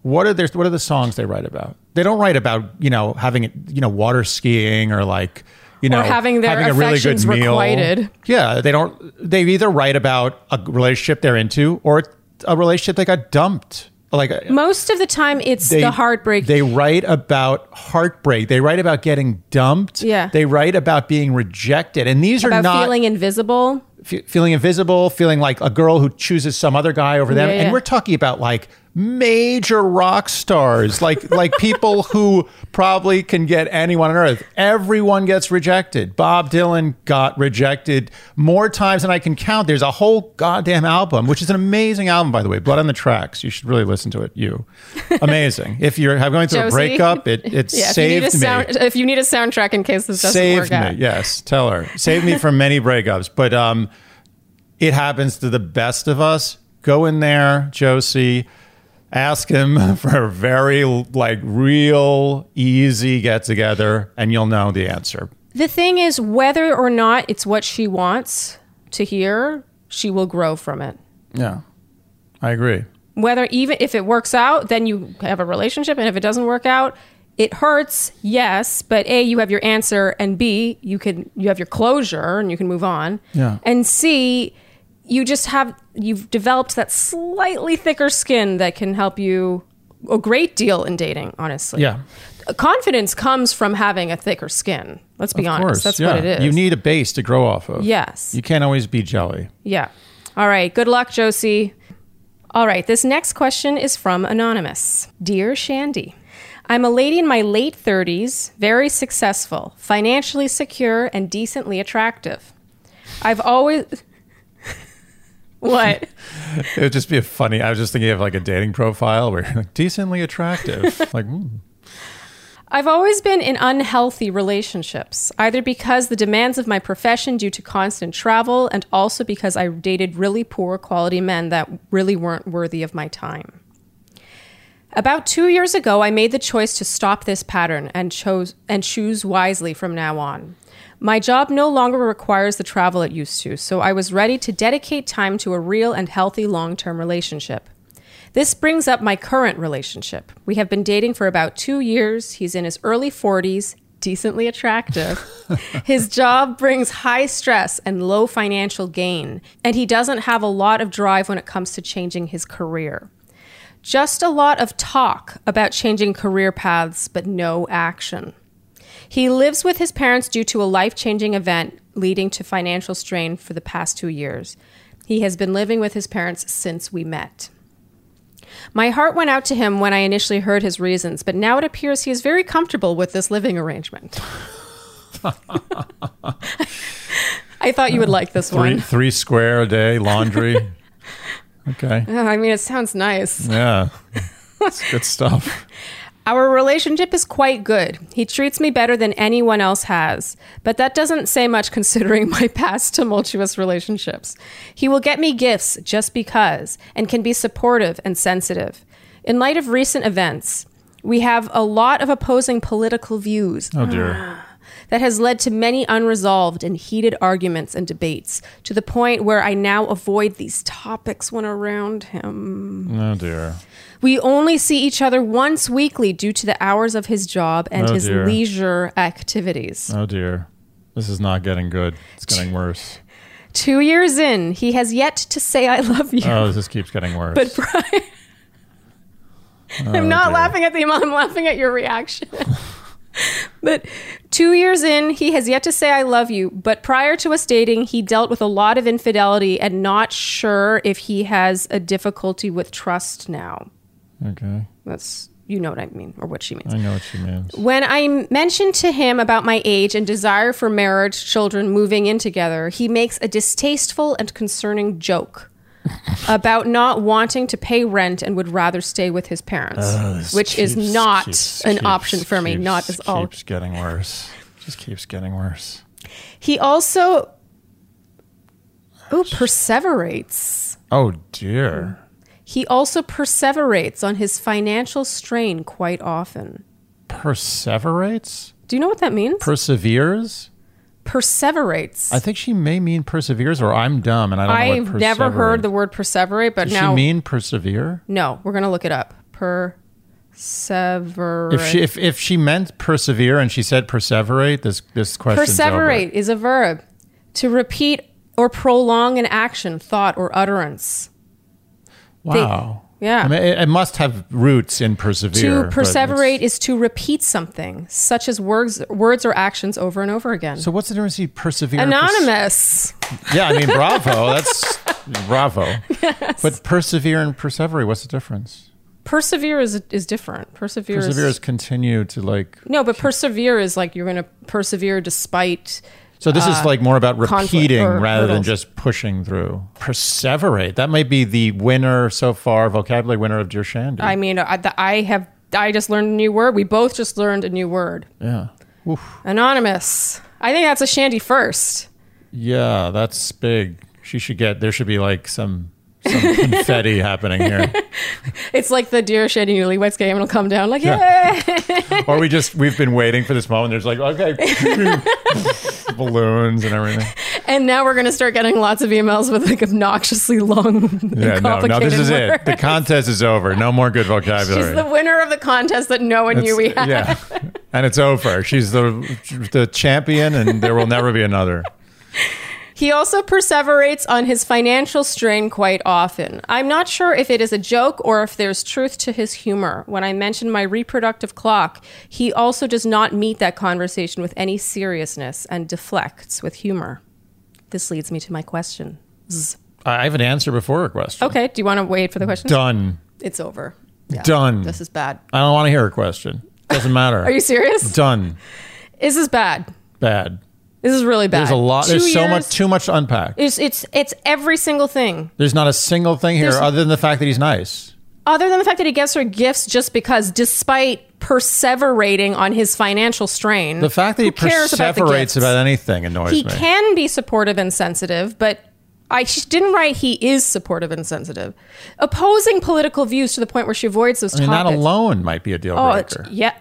What are their what are the songs they write about? They don't write about you know having you know water skiing or like you know having their having a really good meal. requited. Yeah, they don't. They either write about a relationship they're into or a relationship they got dumped. Like uh, Most of the time, it's the heartbreak. they write about heartbreak. They write about getting dumped. Yeah. They write about being rejected. And these are not feeling invisible. Fe- feeling invisible, feeling like a girl who chooses some other guy over them. Yeah, And we're talking about like major rock stars, like like people who probably can get anyone on earth. Everyone gets rejected. Bob Dylan got rejected more times than I can count. There's a whole goddamn album, which is an amazing album, by the way. Blood on the Tracks. You should really listen to it. You, amazing. if you're going through a breakup, it it Yeah, if you, need saved me if you need a soundtrack in case this doesn't saved work me. out. Yes, tell her. Saved me from many breakups. But um, it happens to the best of us. Go in there, Josie. Ask him for a very like real easy get together, and you'll know the answer. The thing is, whether or not it's what she wants to hear, she will grow from it. Yeah, I agree. Whether even if it works out, then you have a relationship, and if it doesn't work out, it hurts, yes, but A, you have your answer, and B, you can you have your closure and you can move on. Yeah. And C, you just have you've developed that slightly thicker skin that can help you a great deal in dating, honestly. Yeah, Confidence comes from having a thicker skin. Let's be of honest. course. That's yeah. what it is. You need a base to grow off of. Yes. You can't always be jelly. Yeah. All right. Good luck, Josie. All right. This next question is from Anonymous Dear Shandy, I'm a lady in my late 30s, very successful, financially secure, and decently attractive. I've always. What? It would just be a funny. I was just thinking of like a dating profile where you're like decently attractive. like, hmm. I've always been in unhealthy relationships, either because the demands of my profession due to constant travel and also because I dated really poor quality men that really weren't worthy of my time. About 2 years ago, I made the choice to stop this pattern and chose and choose wisely from now on. My job no longer requires the travel it used to, so I was ready to dedicate time to a real and healthy long-term relationship. This brings up my current relationship. We have been dating for about two years. He's in his early 40s, decently attractive. his job brings high stress and low financial gain, and he doesn't have a lot of drive when it comes to changing his career. Just a lot of talk about changing career paths, but no action. He lives with his parents due to a life changing event leading to financial strain for the past two years. He has been living with his parents since we met. My heart went out to him when I initially heard his reasons, but now it appears he is very comfortable with this living arrangement. I thought you would like this three one. three square a day laundry. okay. Oh, I mean, it sounds nice. Yeah. It's good stuff. Our relationship is quite good. He treats me better than anyone else has, but that doesn't say much considering my past tumultuous relationships. He will get me gifts just because and can be supportive and sensitive. In light of recent events, we have a lot of opposing political views Oh dear. that has led to many unresolved and heated arguments and debates to the point where I now avoid these topics when around him. Oh dear. We only see each other once weekly due to the hours of his job and Oh, his dear. leisure activities. Oh dear. This is not getting good. It's getting worse. Two years in, he has yet to say I love you. Oh, this keeps getting worse. but prior, I'm oh, not dear. laughing at the amount, I'm laughing at your reaction. but two years in, he has yet to say I love you. But prior to us dating, he dealt with a lot of infidelity and not sure if he has a difficulty with trust now. okay. That's, you know what I mean, or what she means. I know what she means. When I mentioned to him about my age and desire for marriage, children, moving in together, he makes a distasteful and concerning joke about not wanting to pay rent and would rather stay with his parents, this which is not keeps- an keeps- option for me. keeps- Not at all. Keeps getting worse. Just keeps getting worse. He also oh perseverates. Oh dear. He also perseverates on his financial strain quite often. Perseverates? Do you know what that means? Perseveres? Perseverates. I think she may mean perseveres, or I'm dumb and I don't know I've what never heard the word perseverate, but Does now she mean persevere? no, we're gonna look it up. Perseverate. If she if, if she meant persevere and she said perseverate, this this question Perseverate is a verb to repeat or prolong an action, thought, or utterance. Wow. Yeah. I mean, it, it must have roots in persevere. To perseverate is to repeat something, such as words, words or actions over and over again. So what's the difference between persevere? and pers- Anonymous. yeah, I mean, bravo. That's bravo. But persevere and perseverate, what's the difference? Persevere is is different. Persevere, Persevere is is continue to like. no, but persevere is like you're going to persevere despite. So this is like more about Uh, repeating or rather than just pushing through. Perseverate. That might be the winner so far, vocabulary winner of Dear Shandy. I mean, I, I have. I just learned a new word. We both just learned a new word. yeah. Oof. Anonymous. I think that's a shandy first. Yeah, that's big. She should get. There should be like some some confetti happening here, It's like the dear shandy newlyweds game. It'll come down like, yeah. or we just we've been waiting for this moment. There's like okay, balloons and everything. And now we're going to start getting lots of emails with like obnoxiously long Yeah, no, no, this is words. it. The contest is over. No more good vocabulary. She's the winner of the contest that no one knew we uh, had. yeah, and it's over. She's the the champion, and there will never be another. He also perseverates on his financial strain quite often. I'm not sure if it is a joke or if there's truth to his humor. When I mentioned my reproductive clock, he also does not meet that conversation with any seriousness and deflects with humor. This leads me to my question. I have an answer before a question. Okay, do you want to wait for the question? Done. It's over. Yeah. Done. This is bad. I don't want to hear a question. Doesn't matter. Are you serious? Done. Is this is bad. Bad. This is really bad. There's a lot. Two There's so much. Too much to unpack. It's it's it's every single thing. There's not a single thing here There's- other than the fact that he's nice. Other than the fact that he gives her gifts just because, despite perseverating on his financial strain, The fact that he about perseverates gifts? about anything annoys he me. He can be supportive and sensitive, but I she didn't write he is supportive and sensitive. Opposing political views to the point where she avoids those I mean, that topics. alone might be a deal oh, breaker. it's- yeah.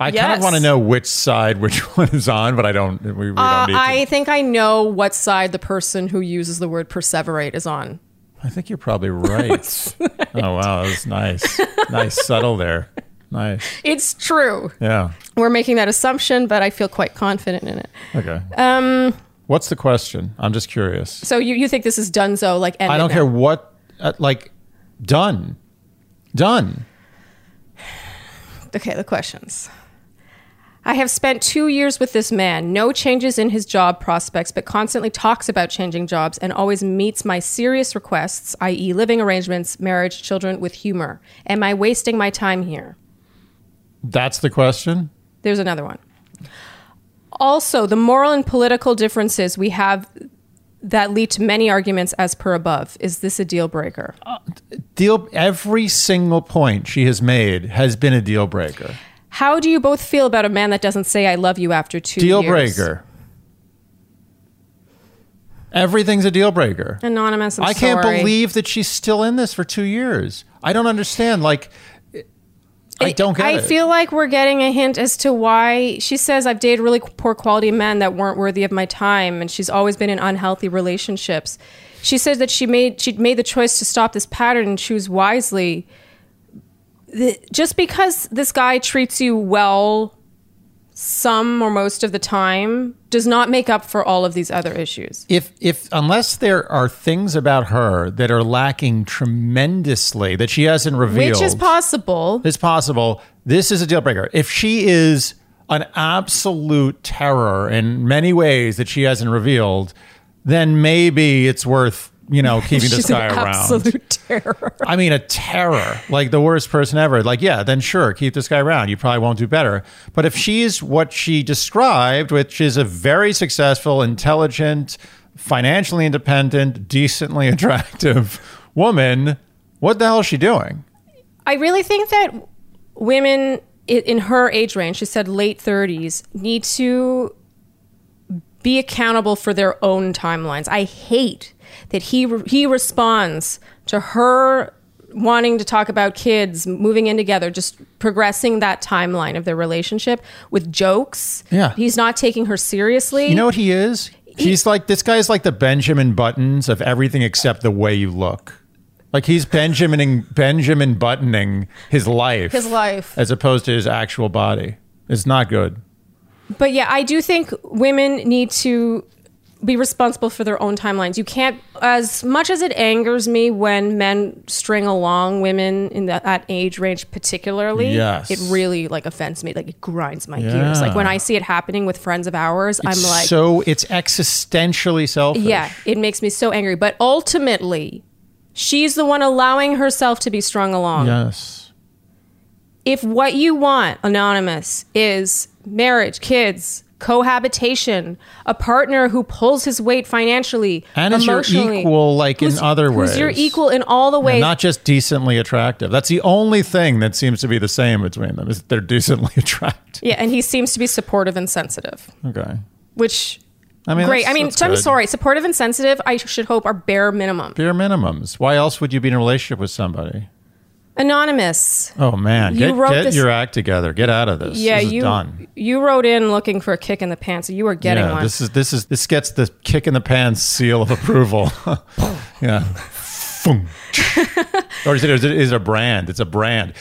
I kind of want to know which side which one is on, but I don't. We, we don't Uh, need to. I think I know what side the person who uses the word perseverate is on. I think you're probably right. oh wow, that was nice. nice, subtle there. Nice. It's true. Yeah. We're making that assumption, but I feel quite confident in it. Okay. Um. What's the question? I'm just curious. So you, you think this is Dunzo like I don't now? care what. Uh, like, done. Done. Okay, the questions. I have spent two years with this man, no changes in his job prospects, but constantly talks about changing jobs and always meets my serious requests, i.e., living arrangements, marriage, children, with humor. Am I wasting my time here? That's the question. There's another one. Also, the moral and political differences we have that lead to many arguments as per above. Is this a deal breaker? Uh, deal. Every single point she has made has been a deal breaker. How do you both feel about a man that doesn't say I love you after two Deal years? breaker. Everything's a deal breaker. Anonymous, I'm I can't sorry. believe that she's still in this for two years. I don't understand. Like, I don't get it. I it. feel like we're getting a hint as to why she says I've dated really poor quality men that weren't worthy of my time, and she's always been in unhealthy relationships. She says that she made she made the choice to stop this pattern and choose wisely. The- just because this guy treats you well, some or most of the time does not make up for all of these other issues. if if unless there are things about her that are lacking tremendously that she hasn't revealed, Which is possible. it's possible. This is a deal breaker. If she is an absolute terror in many ways that she hasn't revealed, then maybe it's worth you know keeping this She's guy an around. absolute terror. I mean, a terror, like the worst person ever. Like, yeah, then sure, keep this guy around. You probably won't do better. But if she's what she described, which is a very successful, intelligent, financially independent, decently attractive woman, what the hell is she doing? I really think that women in her age range, she said late 30s, need to be accountable for their own timelines. I hate that he re- he responds to her wanting to talk about kids moving in together, just progressing that timeline of their relationship with jokes. Yeah. He's not taking her seriously. You know what he is? He's like this guy's like the Benjamin Buttons of everything except the way you look. Like he's Benjamining Benjamin buttoning his life. His life. As opposed to his actual body. It's not good. But yeah, I do think women need to be responsible for their own timelines. You can't, as much as it angers me when men string along women in that, that age range, particularly. Yes. it really like offends me. Like it grinds my gears. Like when I see it happening with friends of ours, I'm like, so it's existentially selfish. yeah, it makes me so angry. But ultimately, she's the one allowing herself to be strung along. Yes. if what you want, anonymous, is marriage, kids, cohabitation, a partner who pulls his weight financially, And is your equal, like, in other other who's your equal in all the ways. And not just decently attractive. That's the only thing that seems to be the same between them is they're decently attractive. yeah, and he seems to be supportive and sensitive, Okay. which I mean, great. I mean, that's I'm good. sorry, supportive and sensitive. I should hope are bare minimum. Bare minimums. Why else would you be in a relationship with somebody? Anonymous. Oh man, You get, wrote get this- your act together. Get out of this. Yeah, this is you done. you wrote in looking for a kick in the pants. So you were getting yeah, one. this is this is this gets the kick in the pants seal of approval. yeah. Or is it, is it is it a brand? It's a brand.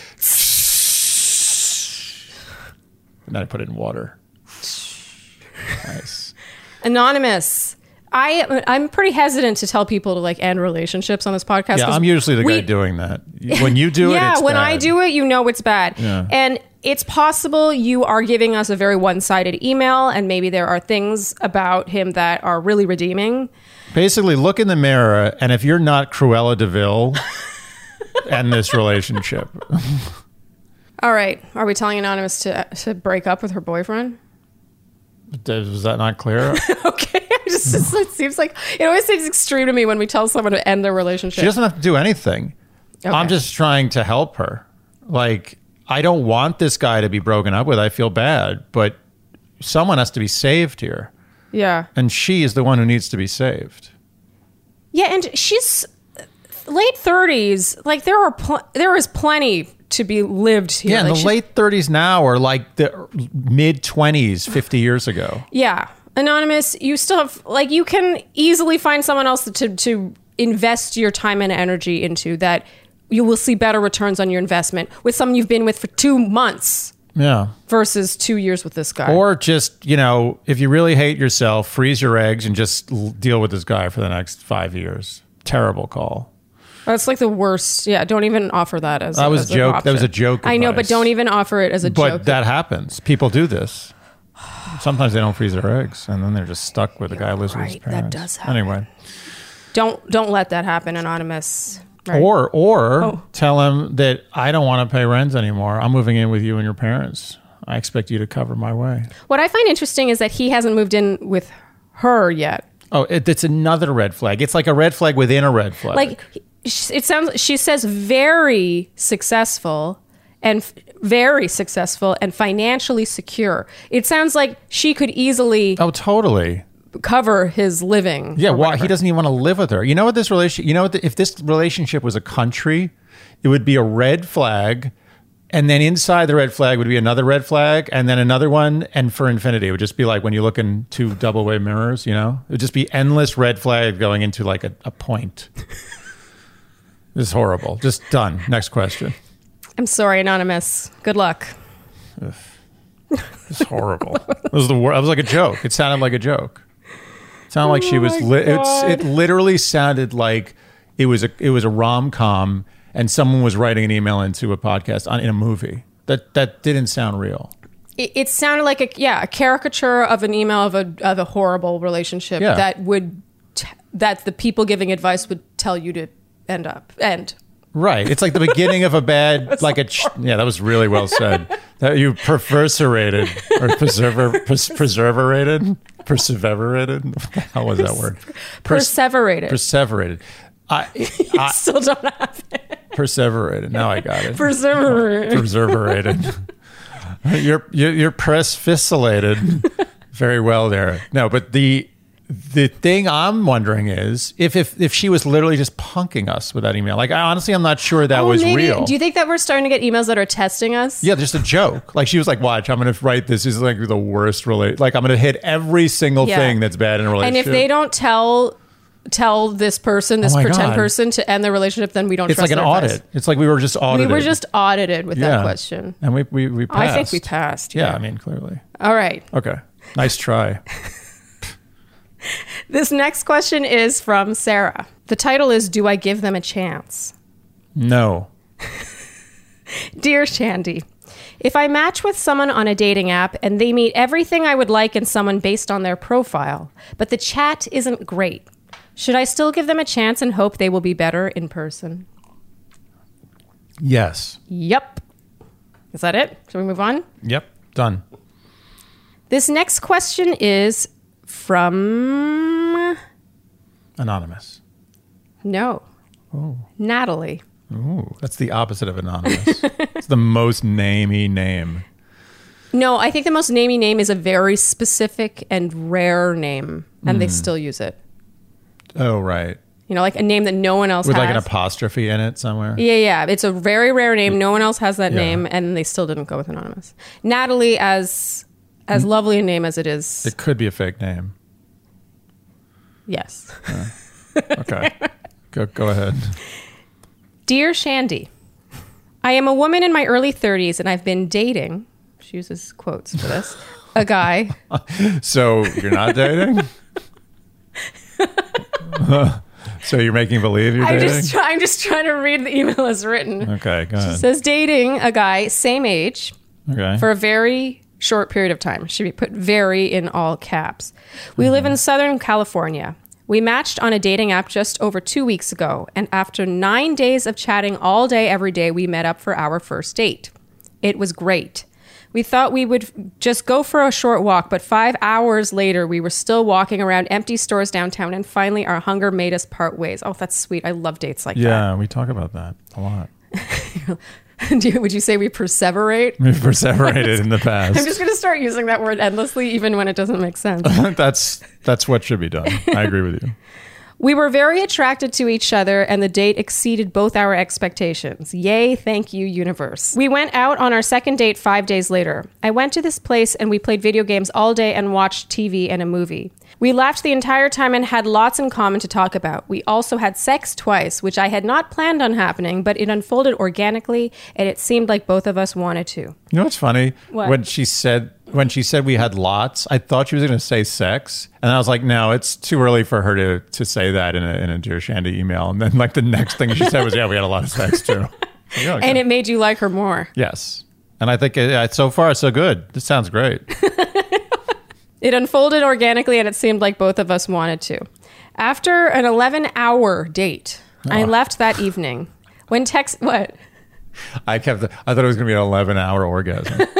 And then I put it in water. Nice. Anonymous. I I'm pretty hesitant to tell people to like end relationships on this podcast. Yeah, I'm usually the we- guy doing that. When you do it, yeah, when bad. I do it, you know it's bad. Yeah. And it's possible you are giving us a very one-sided email, and maybe there are things about him that are really redeeming. Basically, look in the mirror, and if you're not Cruella de Vil, end this relationship. All right, are we telling anonymous to to break up with her boyfriend? Was that not clear? okay, Just, it seems like it always seems extreme to me when we tell someone to end their relationship. She doesn't have to do anything. Okay. I'm just trying to help her. Like, I don't want this guy to be broken up with. I feel bad, but someone has to be saved here. yeah, And she is the one who needs to be saved. yeah, and she's late thirties. Like there are pl- there is plenty to be lived here. Yeah, and Like, the late 30s now are like the mid 20s 50 years ago. Yeah. Anonymous, you still have like you can easily find someone else to to invest your time and energy into that you will see better returns on your investment with someone you've been with for 2 months Yeah. versus 2 years with this guy. Or just, you know, if you really hate yourself, freeze your eggs and just l- deal with this guy for the next five years. Terrible call. That's like the worst. Yeah, don't even offer that as That was a joke. That was a joke I know, but don't even offer it as a But joke. But that happens. People do this. Sometimes they don't freeze their eggs, and then they're just stuck with a guy who lives with his right, that does happen. Anyway, don't don't let that happen, anonymous. Right. or or Oh. tell him that I don't want to pay rent anymore. I'm moving in with you and your parents. I expect you to cover my way. what I find interesting is that he hasn't moved in with her yet. Oh, it, it's another red flag. It's like a red flag within a red flag. like it sounds she says very successful and very successful and financially secure it sounds like she could easily oh, totally. cover his living Yeah, why whatever. he doesn't even want to live with her. You know what this relationship? You know what? The, if this relationship was a country, it would be a red flag, and then inside the red flag would be another red flag, and then another one, and for infinity, it would just be like when you look in two double way mirrors. You know, it would just be endless red flag going into like a, a point. this is horrible. Just done. Next question. I'm sorry anonymous good luck It's horrible. it was the wor- It was like a joke. It sounded like a joke. It sounded like she Oh was. Li- it's, it literally sounded like it was a it was a rom com, and someone was writing an email into a podcast on in a movie. That that didn't sound real. It, it sounded like a yeah a caricature of an email of a of a horrible relationship Yeah. that would t- that the people giving advice would tell you to end up end. Right. It's like the beginning of a bad, like a, ch- yeah, that was really well said. That you perverserated or preserver, pres- preserverated, perseverated. Hell was that word? Pers- Perseverated. perseverated. I, I Still don't have it. perseverated. Now I got it. Perseverated. Preserverated. you're you're, you're presficilated very well there. No, but the the thing I'm wondering is if if if she was literally just punking us with that email. Like I, honestly, I'm not sure that Oh, was maybe- real. Do you think that we're starting to get emails that are testing us? Yeah, just a joke. Like she was like, "Watch, I'm going to write this. this is like the worst relate. Like I'm going to hit every single Yeah. thing that's bad in a relationship." And if they don't tell tell this person, this Oh pretend God. person to end the relationship, then we don't it's like an audit. advice. It's like we were just audited. We were just audited with Yeah. that question. and we we we passed. I think we passed. Yeah, I mean clearly. All right. Okay, nice try. This next question is from Sarah. The title is Do I Give Them a Chance? No. Dear Shandy, if I match with someone on a dating app and they meet everything I would like in someone based on their profile, but the chat isn't great, should I still give them a chance and hope they will be better in person? Yes. Yep. Is that it? Should we move on? Yep. Done. This next question is from Anonymous. no. Oh. Natalie. Ooh, that's the opposite of anonymous. it's the most namey name. No, I think the most namey name is a very specific and rare name, and they still use it. Oh, right. You know, like a name that no one else With has. like an apostrophe in it somewhere. yeah, yeah. It's a very rare name. No one else has that Yeah. name, and they still didn't go with anonymous. Natalie, as as Mm. lovely a name as it is, It could be a fake name. Yes. Okay. go go ahead. Dear Shandy, I am a woman in my early 30s, and I've been dating. She uses quotes for this. A guy. So you're not dating? so you're making believe you're I'm dating? just, try, I'm just trying to read the email as written. okay, go ahead. says dating a guy same age Okay. for a very short period of time. Should be put very in all caps. We live in mm-hmm. Southern California. We matched on a dating app just over two weeks ago, and after nine days of chatting all day, every day, we met up for our first date. It was great. We thought we would just go for a short walk, but five hours later, we were still walking around empty stores downtown, and finally, our hunger made us part ways. Oh, that's sweet. I love dates like that. yeah, we talk about that a lot. you- would you say we perseverate? We've perseverated in the past. I'm just going to start using that word endlessly, even when it doesn't make sense. that's that's what should be done. I agree with you. we were very attracted to each other, and the date exceeded both our expectations. Yay, thank you, universe. We went out on our second date five days later. I went to this place and we played video games all day and watched TV and a movie. We laughed the entire time and had lots in common to talk about. We also had sex twice, which I had not planned on happening, but it unfolded organically, and it seemed like both of us wanted to. You know what's funny? What? When she said when she said we had lots, I thought she was going to say sex, and I was like, no, it's too early for her to to say that in a in a dear Shandy email. And then like the next thing she said was, yeah, we had a lot of sex too. Like, oh, okay. And it made you like her more. yes, and I think uh, so far so good. This sounds great. It unfolded organically and it seemed like both of us wanted to. After an 11 hour date, I oh. left that evening. When text, what? I kept. I thought it was going to be an eleven hour orgasm.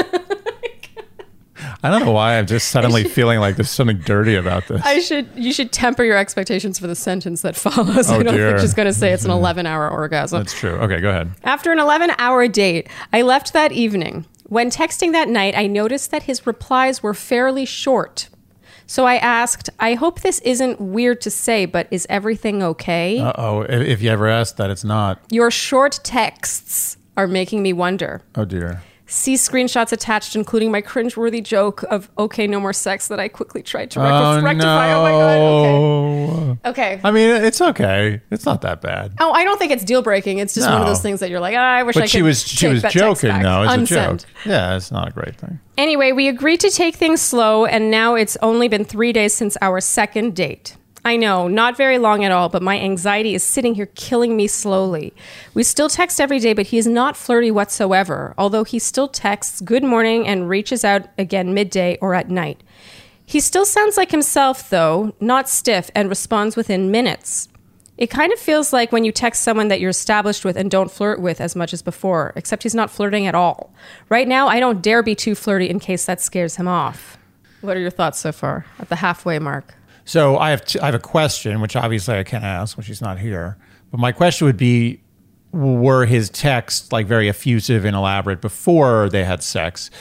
Oh I don't know why I'm just suddenly feeling like there's something dirty about this. I should, you should temper your expectations for the sentence that follows. Oh, I Oh, don't dear. think she's going to say it's an mm-hmm. 11 hour orgasm. That's true. Okay, go ahead. After an 11 hour date, I left that evening. When texting that night, I noticed that his replies were fairly short. So I asked, I hope this isn't weird to say, but is everything okay? Uh oh. If, if you ever asked that, it's not. Your short texts are making me wonder. Oh dear. See screenshots attached, including my cringeworthy joke of "Okay, no more sex" that I quickly tried to recti- rectify. Oh my god! Okay. Okay. I mean, it's okay. It's not that bad. Oh, I don't think it's deal breaking. It's just one of No. those things that you're like, ah, I wish I But could. she was she take was that text joking back. though. It's a Unsend. joke. Yeah, it's not a great thing. Anyway, we agreed to take things slow, and now it's only been three days since our second date. I know, not very long at all, but my anxiety is sitting here killing me slowly. We still text every day, but he is not flirty whatsoever, although he still texts good morning and reaches out again midday or at night. He still sounds like himself, though, not stiff, and responds within minutes. It kind of feels like when you text someone that you're established with and don't flirt with as much as before, except he's not flirting at all. Right now, I don't dare be too flirty in case that scares him off. What are your thoughts so far at the halfway mark? So I have t- I have a question, which obviously I can't ask when she's not here. But my question would be: Were his texts like very effusive and elaborate before they had sex?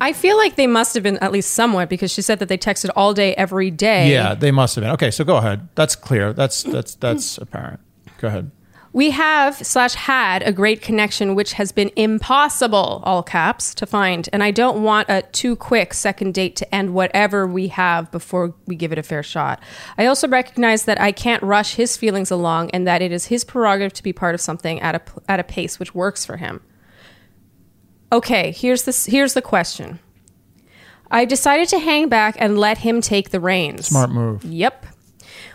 I feel like they must have been at least somewhat because she said that they texted all day, every day. Yeah, they must have been. Okay, so go ahead. That's clear. That's that's that's apparent. Go ahead. We have slash had a great connection, which has been impossible, all caps, to find. And I don't want a too quick second date to end whatever we have before we give it a fair shot. I also recognize that I can't rush his feelings along and that it is his prerogative to be part of something at a, at a pace which works for him. Okay, here's the, Here's the question. I decided to hang back and let him take the reins. Smart move. Yep.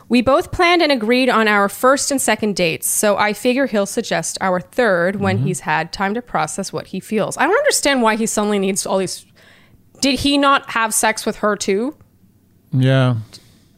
We both planned and agreed on our first and second dates, so I figure he'll suggest our third when mm-hmm. he's had time to process what he feels. I don't understand why he suddenly needs all these. Did he not have sex with her too? Yeah.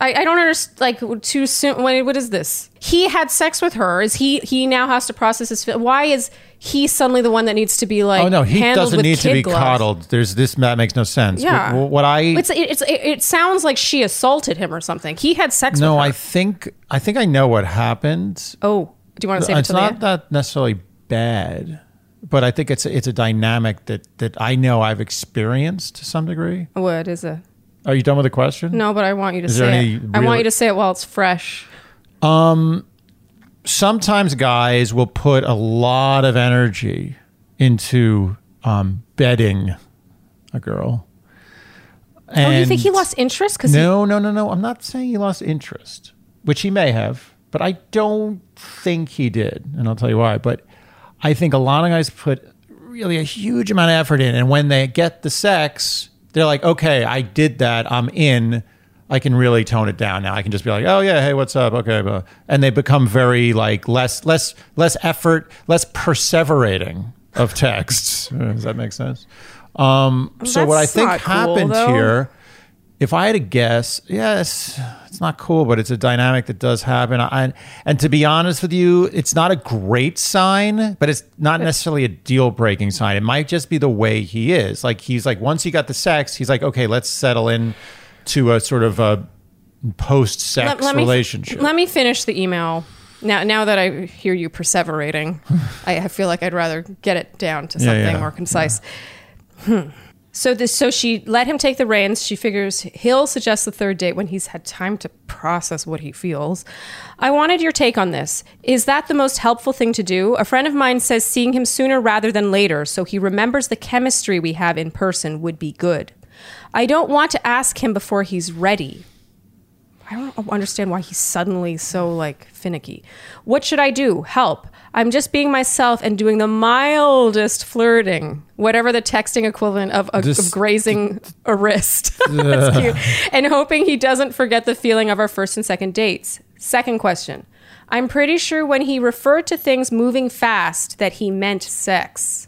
I, I don't understand. Like too soon. What, what is this? He had sex with her. Is he? He now has to process his. Why is he suddenly the one that needs to be like? Oh no, he doesn't need to be gloves? coddled. There's this that makes no sense. Yeah. What, what I It's, it's it, it sounds like she assaulted him or something. He had sex no, with her. I think I think I know what happened. oh, do you want to say it it's the not that necessarily bad, but I think it's it's a dynamic that that I know I've experienced to some degree. What is it? Are you done with the question? No, but I want you to Is there say any it. I real- want you to say it while it's fresh. Sometimes guys will put a lot of energy into um, bedding a girl. oh, you think he lost interest? Because No, no, no, no. I'm not saying he lost interest, which he may have, but I don't think he did. And I'll tell you why. But I think a lot of guys put really a huge amount of effort in. And when they get the sex, they're like, okay, I did that. I'm in. I can really tone it down now. I can just be like, oh yeah, hey, what's up? Okay, blah. and they become very like less, less, less effort, less perseverating of texts. Does that make sense? Um, so what I think cool, happens though. here if I had to guess, yes, it's not cool, but it's a dynamic that does happen. I, and to be honest with you, it's not a great sign, but it's not necessarily a deal breaking sign. It might just be the way he is. Like he's like once he got the sex, he's like, okay, let's settle in to a sort of a post sex me, relationship. let me finish the email. Now, now that I hear you perseverating, I, I feel like I'd rather get it down to Yeah, something yeah, more concise. Hmm. So this, so she let him take the reins. She figures he'll suggest the third date when he's had time to process what he feels. I wanted your take on this. Is that the most helpful thing to do? A friend of mine says seeing him sooner rather than later, so he remembers the chemistry we have in person would be good. I don't want to ask him before he's ready. I don't understand why he's suddenly so like finicky. What should I do? Help. I'm just being myself and doing the mildest flirting, whatever the texting equivalent of, of, Just- of grazing a wrist. That's cute. And hoping he doesn't forget the feeling of our first and second dates. Second question. I'm pretty sure when he referred to things moving fast that he meant sex.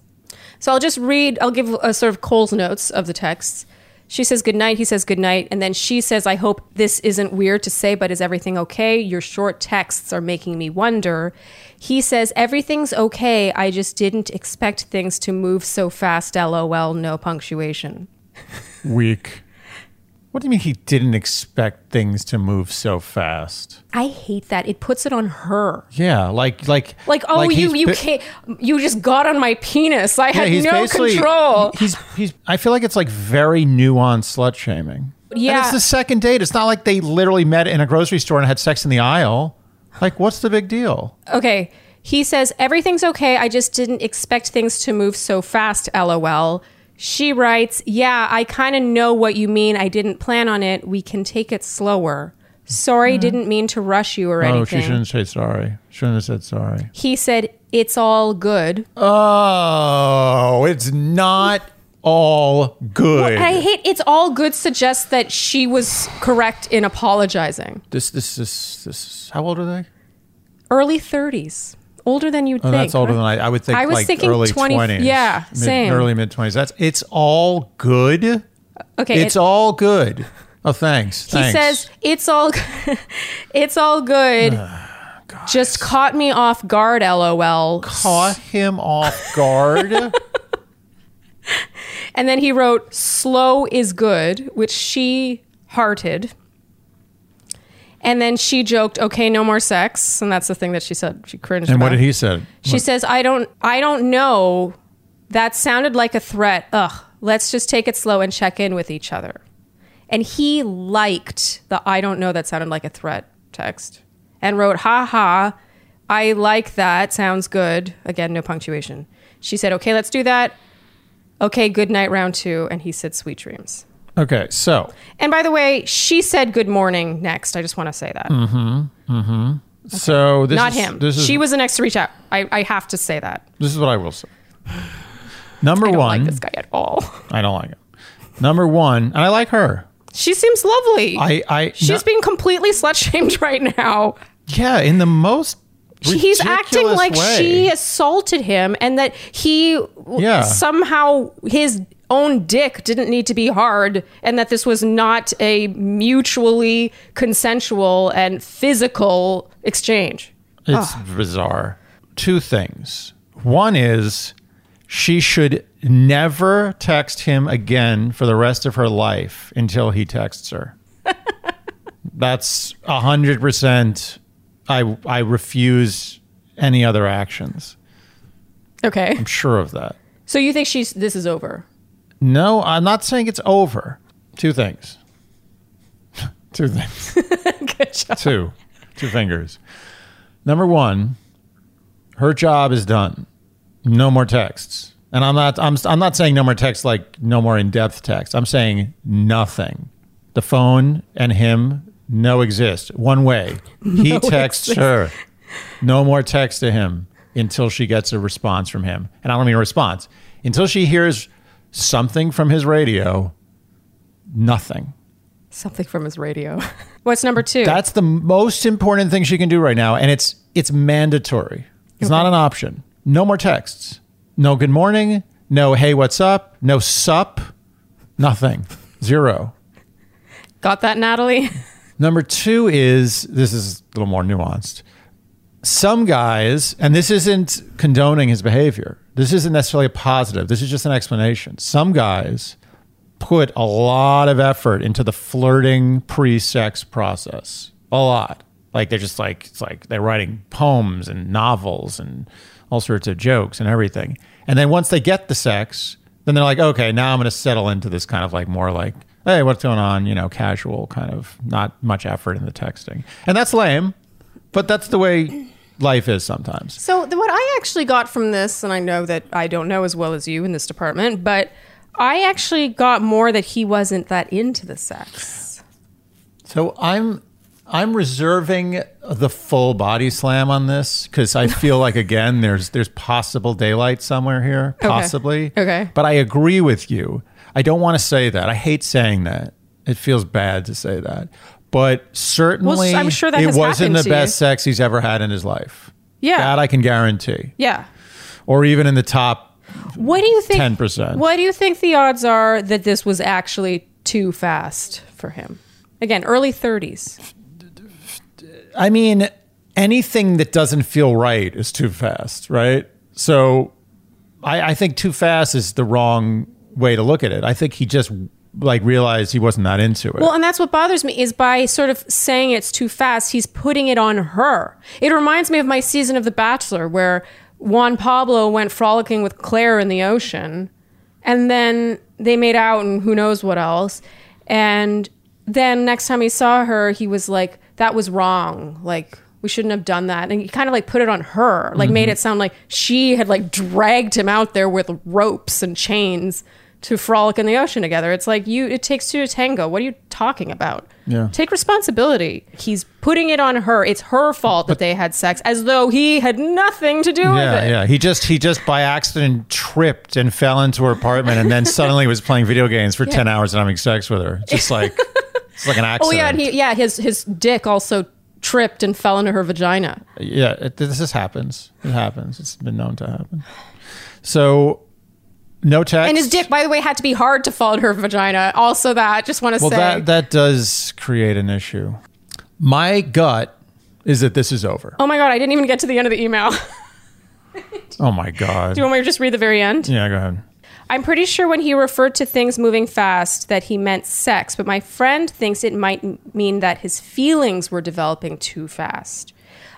So I'll just read, I'll give a sort of Cole's notes of the texts. She says goodnight, he says goodnight, and then she says, I hope this isn't weird to say, but is everything okay? Your short texts are making me wonder. He says, Everything's okay. I just didn't expect things to move so fast. LOL, no punctuation. Weak. What do you mean he didn't expect things to move so fast? I hate that. It puts it on her. Yeah, like like Like, oh, you you bi- can't, you just got on my penis. I Yeah, had no control. He's he's. I feel like it's like very nuanced slut shaming. and Yeah. it's the second date. It's not like they literally met in a grocery store and had sex in the aisle. Like, what's the big deal? Okay. He says, Everything's okay. I just didn't expect things to move so fast, lol. She writes, Yeah, I kind of know what you mean. I didn't plan on it. We can take it slower. Sorry, mm-hmm. didn't mean to rush you or Oh, anything. she shouldn't say sorry. Shouldn't have said sorry. He said, It's all good. Oh, it's not all good. And I hate it's all good suggests that she was correct in apologizing. this, this, this, this. How old are they? Early 30s. Older than you'd Oh, think. that's older right? than I. I would think. I was like thinking early 20 20s. yeah, mid, same. Early mid twenties. That's. It's all good. Okay. It's it- all good. Oh, thanks. He thanks. says it's all it's all good. Ah, Just caught me off guard, lol. caught him off guard. And then he wrote slow is good, which she hearted. And then she joked, "Okay, no more sex." And that's the thing that she said. She cringed and what did he say? She says, "I don't I don't know. That sounded like a threat. Ugh. Let's just take it slow and check in with each other." And he liked the I don't know that sounded like a threat text and wrote, "Ha ha. I like that. Sounds good." Again, no punctuation. She said, "Okay, let's do that." Okay, good night round 2 and he said sweet dreams. Okay, so And by the way, she said good morning next. I just want to say that. Mm-hmm, mm-hmm. so this Not is, him. This is not him. she was the next to reach out. I, I have to say that. this is what I will say. Number one. I don't one, like this guy at all. I don't like him. Number one, and I like her. She seems lovely. I, I, She's no- being completely slut shamed right now. yeah, in the most. He's acting like way. she assaulted him and that he Yeah. somehow his own dick didn't need to be hard and that this was not a mutually consensual and physical exchange. It's ah. bizarre. Two things. One is she should never text him again for the rest of her life until he texts her. That's a hundred percent. I I refuse any other actions. Okay. I'm sure of that. So you think she's this is over? No, I'm not saying it's over. Two things. Two things. Good job. Two. Two fingers. Number one, her job is done. No more texts. And I'm not I'm I'm not saying no more texts like no more in-depth text. I'm saying nothing. The phone and him no exist. One way. He texts exist. her. No more text to him until she gets a response from him. And I don't mean a response. Until she hears something from his radio, nothing. Something from his radio. What's number 2? That's the most important thing she can do right now, and it's it's mandatory. It's not an option. No more texts. No good morning. No hey what's up. No sup. Nothing. Zero. Got that, Natalie? Number two is this is a little more nuanced. Some guys, and this isn't condoning his behavior. This isn't necessarily a positive. This is just an explanation. Some guys put a lot of effort into the flirting pre-sex process. A lot. Like they're just like it's like they're writing poems and novels and all sorts of jokes and everything. And then once they get the sex, then they're like, okay, now I'm going to settle into this kind of like more like, hey, what's going on? You know, casual kind of not much effort in the texting. And that's lame, but that's the way life is sometimes. So the, what I actually got from this, and I know that I don't know as well as you in this department, but I actually got more that he wasn't that into the sex. So I'm I'm reserving the full body slam on this because I feel like again there's there's possible daylight somewhere here, possibly. Okay. But I agree with you. I don't want to say that. I hate saying that. It feels bad to say that. But certainly I'm sure that it wasn't the best you. sex he's ever had in his life. Yeah. That I can guarantee. Yeah. Or even in the top What do you think? 10%. What do you think the odds are that this was actually too fast for him? Again, early 30s. I mean, anything that doesn't feel right is too fast, right? So I, I think too fast is the wrong way to look at it. I think he just like realized he wasn't that into it. Well, and that's what bothers me is by sort of saying it's too fast, he's putting it on her. It reminds me of my season of The Bachelor where Juan Pablo went frolicking with Claire in the ocean and then they made out and who knows what else. And then next time he saw her, he was like, that was wrong. Like, We shouldn't have done that. And he kind of like put it on her, like made mm-hmm. it sound like she had like dragged him out there with ropes and chains to frolic in the ocean together. It's like you it takes two to tango. What are you talking about? Yeah. Take responsibility. He's putting it on her. It's her fault that they had sex as though he had nothing to do with it. yeah. Yeah. He just he just by accident tripped and fell into her apartment, and then suddenly was playing video games for ten hours and having sex with her. Just like it's like an accident. Oh yeah, and he yeah, his his dick also tripped and fell into her vagina. yeah. It, this just happens. It happens. It's been known to happen. So no text. And his dick, by the way, had to be hard to fall in her vagina. Also, that just want to Well, say. that that does create an issue. My gut is that this is over. oh my god, I didn't even get to the end of the email. Oh my god. Do you want me to just read the very end? yeah, go ahead. I'm pretty sure when he referred to things moving fast that he meant sex, but my friend thinks it might mean that his feelings were developing too fast.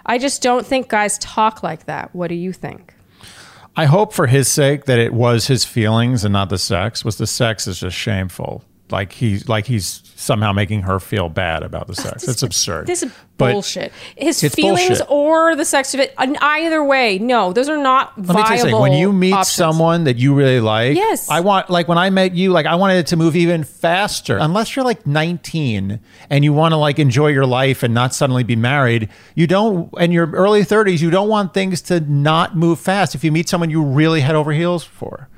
I just don't think guys talk like that. What do you think? I hope for his sake that it was his feelings and not the sex. Was the sex is just shameful. Like he's like he's somehow making her feel bad about the sex. It's absurd. This is But bullshit. His feelings bullshit. or the sex of it, either way, no, those are not Let me tell you something. When you meet options. someone that you really like, Yes. I want like when I met you, like I wanted it to move even faster. Unless you're like 19 and you want to like enjoy your life and not suddenly be married, you don't. In your early 30s, you don't want things to not move fast. If you meet someone you really head over heels for,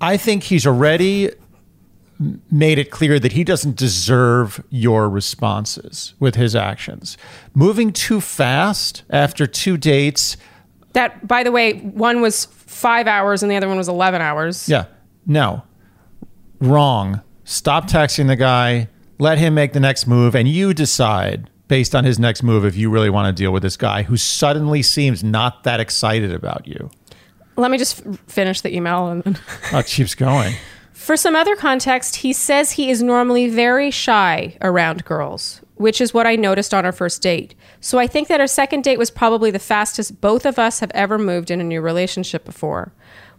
I think he's already made it clear that he doesn't deserve your responses with his actions. Moving too fast after two dates. That, by the way, one was five hours and the other one was 11 hours. Yeah. No. Wrong. Stop texting the guy. Let him make the next move, and you decide based on his next move if you really want to deal with this guy who suddenly seems not that excited about you. Let me just finish the email. And then. Oh, it keeps going. For some other context, he says he is normally very shy around girls, which is what I noticed on our first date. So I think that our second date was probably the fastest both of us have ever moved in a new relationship before.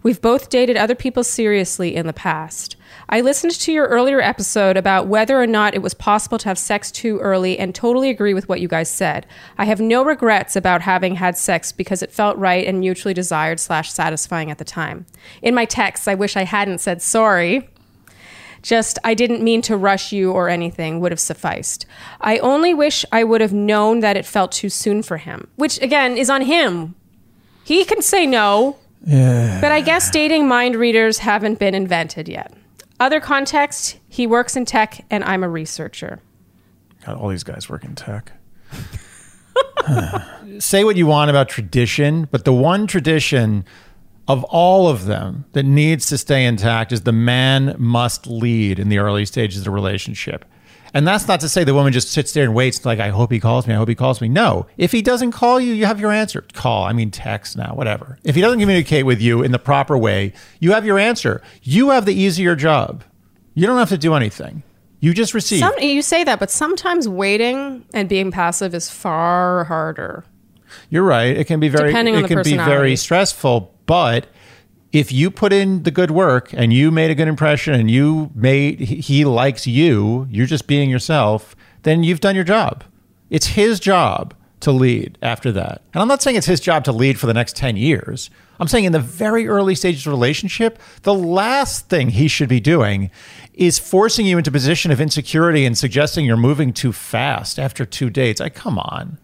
We've both dated other people seriously in the past. I listened to your earlier episode about whether or not it was possible to have sex too early and totally agree with what you guys said. I have no regrets about having had sex because it felt right and mutually desired slash satisfying at the time. In my texts, I wish I hadn't said sorry just I didn't mean to rush you or anything would have sufficed. I only wish I would have known that it felt too soon for him, which again is on him. He can say no. Yeah. But I guess dating mind readers haven't been invented yet. Other context, he works in tech and I'm a researcher. God, all these guys work in tech. Say what you want about tradition, but the one tradition of all of them that needs to stay intact is the man must lead in the early stages of the relationship. And that's not to say the woman just sits there and waits, like, I hope he calls me. I hope he calls me. No. If he doesn't call you, you have your answer. Call, I mean, text now, whatever. If he doesn't communicate with you in the proper way, you have your answer. You have the easier job. You don't have to do anything. You just receive. Some, you say that, but sometimes waiting and being passive is far harder. You're right. It can be very Depending on it the can be very stressful, but if you put in the good work and you made a good impression and you made he likes you, you're just being yourself, then you've done your job. It's his job to lead after that. And I'm not saying it's his job to lead for the next 10 years. I'm saying in the very early stages of relationship, the last thing he should be doing is forcing you into a position of insecurity and suggesting you're moving too fast after two dates. I come on.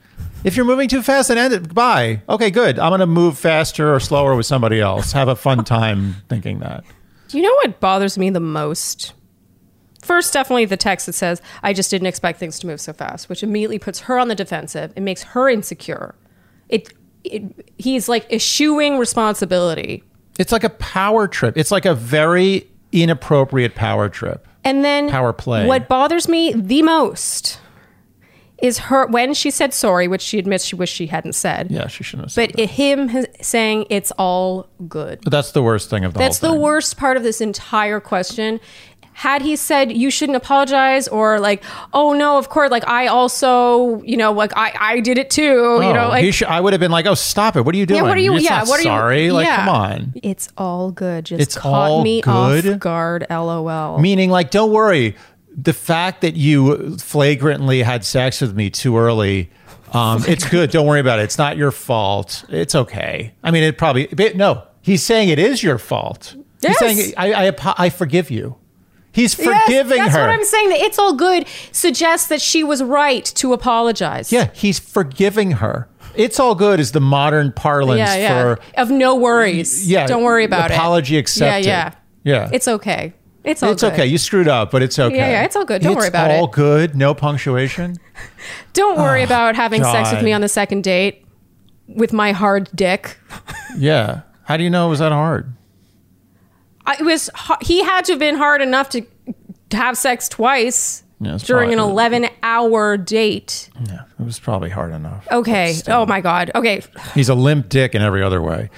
If you're moving too fast, then end it. Bye. Okay, good. I'm going to move faster or slower with somebody else. Have a fun time thinking that. Do you know what bothers me the most? First, definitely the text that says, I just didn't expect things to move so fast, which immediately puts her on the defensive. It makes her insecure. It, it he's like eschewing responsibility. It's like a power trip. It's like a very inappropriate power trip. And then Power play. What bothers me the most is her when she said sorry, which she admits she wished she hadn't said. Yeah, she shouldn't have said But that. him saying it's all good. But that's the worst thing of the That's the thing. worst part of this entire question. Had he said you shouldn't apologize or like, oh no, of course, like I also, you know, like I, I did it too, you Oh, know, like should, I would have been like, "Oh, stop it! What are you doing? yeah, what are you? You're yeah, what are you? sorry? Like, yeah. come on." It's all good. Just It's caught me good? off guard. LOL. Meaning, like, don't worry. The fact that you flagrantly had sex with me too early, Um, it's good. Don't worry about it. It's not your fault. It's okay. I mean, it probably. But no, he's saying it is your fault. Yes. He's saying I, I, I forgive you. He's Yes, forgiving that's her. That's what I'm saying. That it's all good suggests that she was right to apologize. Yeah, he's forgiving her. It's all good is the modern parlance yeah, yeah. for of no worries. yeah. don't worry about apology it. Apology accepted. Yeah, yeah. yeah. It's okay. It's all it's good. okay. You screwed up, but it's okay. Yeah, yeah, it's all good. Don't It's worry about all it. All good. No punctuation. Don't worry ah, about having sex with me on the second date with my hard dick. Yeah. How do you know it was that hard? I- It was he had to have been hard enough to have sex twice Yeah, during an 11 hour date. Yeah, it was probably hard enough. Okay. Oh my god. Okay. He's a limp dick in every other way.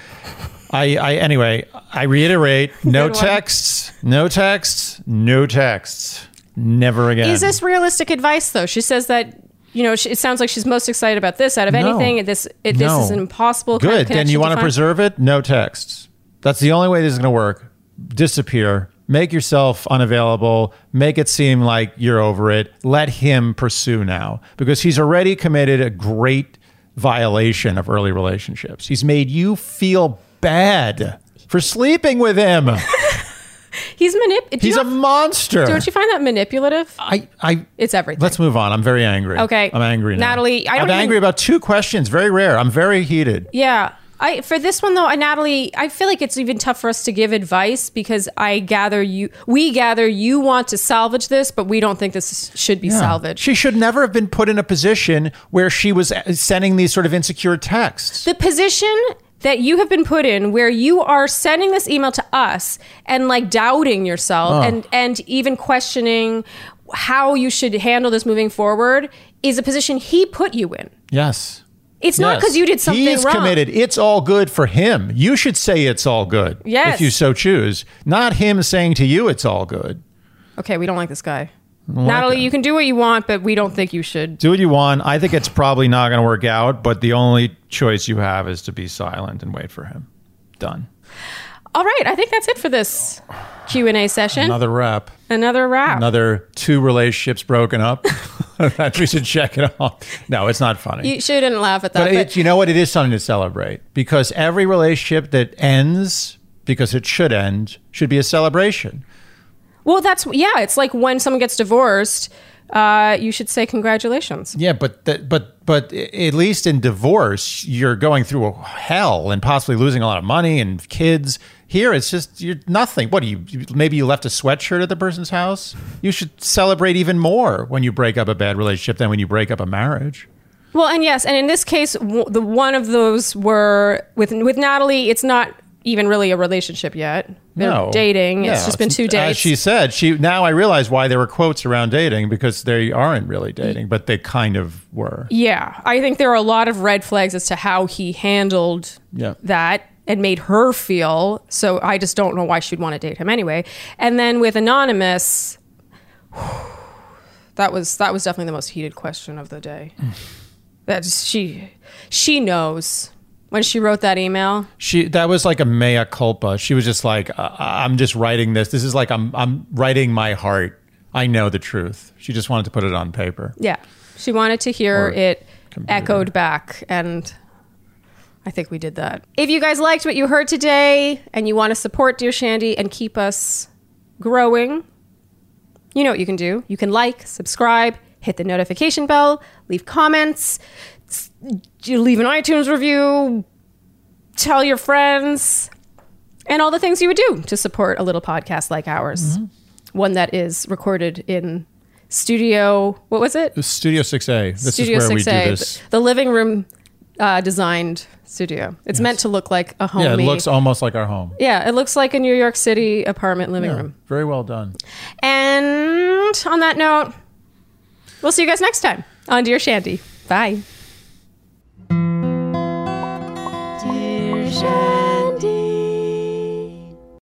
I, I anyway, I reiterate: no texts, no texts, no texts, never again. Is this realistic advice though? She says that you know it sounds like she's most excited about this out of No. anything. This it, this No. is an impossible. kind of good? Then you want to find. preserve it? No texts. That's the only way this is going to work. Disappear. Make yourself unavailable. Make it seem like you're over it. Let him pursue now because he's already committed a great violation of early relationships. He's made you feel bad for sleeping with him. He's manip. He's a monster. Don't you find that manipulative? I, I, It's everything. let's move on. I'm very angry. Okay. I'm angry now. Natalie, I I'm even- angry about two questions. Very rare. I'm very heated. Yeah. I for this one though, I, Natalie, I feel like it's even tough for us to give advice because I gather you, we gather you want to salvage this, but we don't think this should be salvaged. She should never have been put in a position where she was uh, sending these sort of insecure texts. the position that you have been put in where you are sending this email to us and like doubting yourself Oh. and and even questioning how you should handle this moving forward is a position he put you in. Yes. It's not because you did something He is wrong. committed. It's all good for him. You should say it's all good. Yes. If you so choose. Not him saying to you it's all good. Okay, we don't like this guy. Natalie, him. you can do what you want, but we don't think you should. Do what you want. I think it's probably not going to work out, but the only choice you have is to be silent and wait for him. Done. All right, I think that's it for this Q and A session. Another wrap. Another wrap. Another two relationships broken up. that we should check it off. No, it's not funny. You shouldn't laugh at that. But But, it, you know what? It is something to celebrate because every relationship that ends because it should end should be a celebration. Well, that's yeah. It's like when someone gets divorced, uh, you should say congratulations. Yeah, but that, but but at least in divorce, you're going through a hell and possibly losing a lot of money and kids. Here, it's just you're nothing. What do you? Maybe you left a sweatshirt at the person's house. You should celebrate even more when you break up a bad relationship than when you break up a marriage. Well, and yes, and in this case, w- the one of those were with with Natalie. It's not even really a relationship yet. They're no, dating. Yeah, it's just been two days. As she said, she now I realize why there were quotes around dating because they aren't really dating, but they kind of were. yeah, I think there are a lot of red flags as to how he handled Yeah. that and made her feel. So I just don't know why she'd want to date him anyway. And then with anonymous, that was that was definitely the most heated question of the day. that she she knows when she wrote that email. She that was like a mea culpa. She was just like, uh, I'm just writing this. This is like I'm I'm writing my heart. I know the truth. She just wanted to put it on paper. Yeah, she wanted to hear Or it computer. echoed back, and I think we did that. If you guys liked what you heard today and you want to support Dear Shandy and keep us growing, you know what you can do. You can like, subscribe, hit the notification bell, leave comments, you leave an iTunes review, tell your friends, and all the things you would do to support a little podcast like ours. One that is recorded in studio, what was it? Studio 6A. This studio is where we 6A, do this. the living room uh, designed studio. It's meant to look like a home. Yeah, it looks almost like our home. Yeah, it looks like a New York City apartment living Yeah, room. very well done. And on that note, we'll see you guys next time on Dear Shandy. Bye. shine.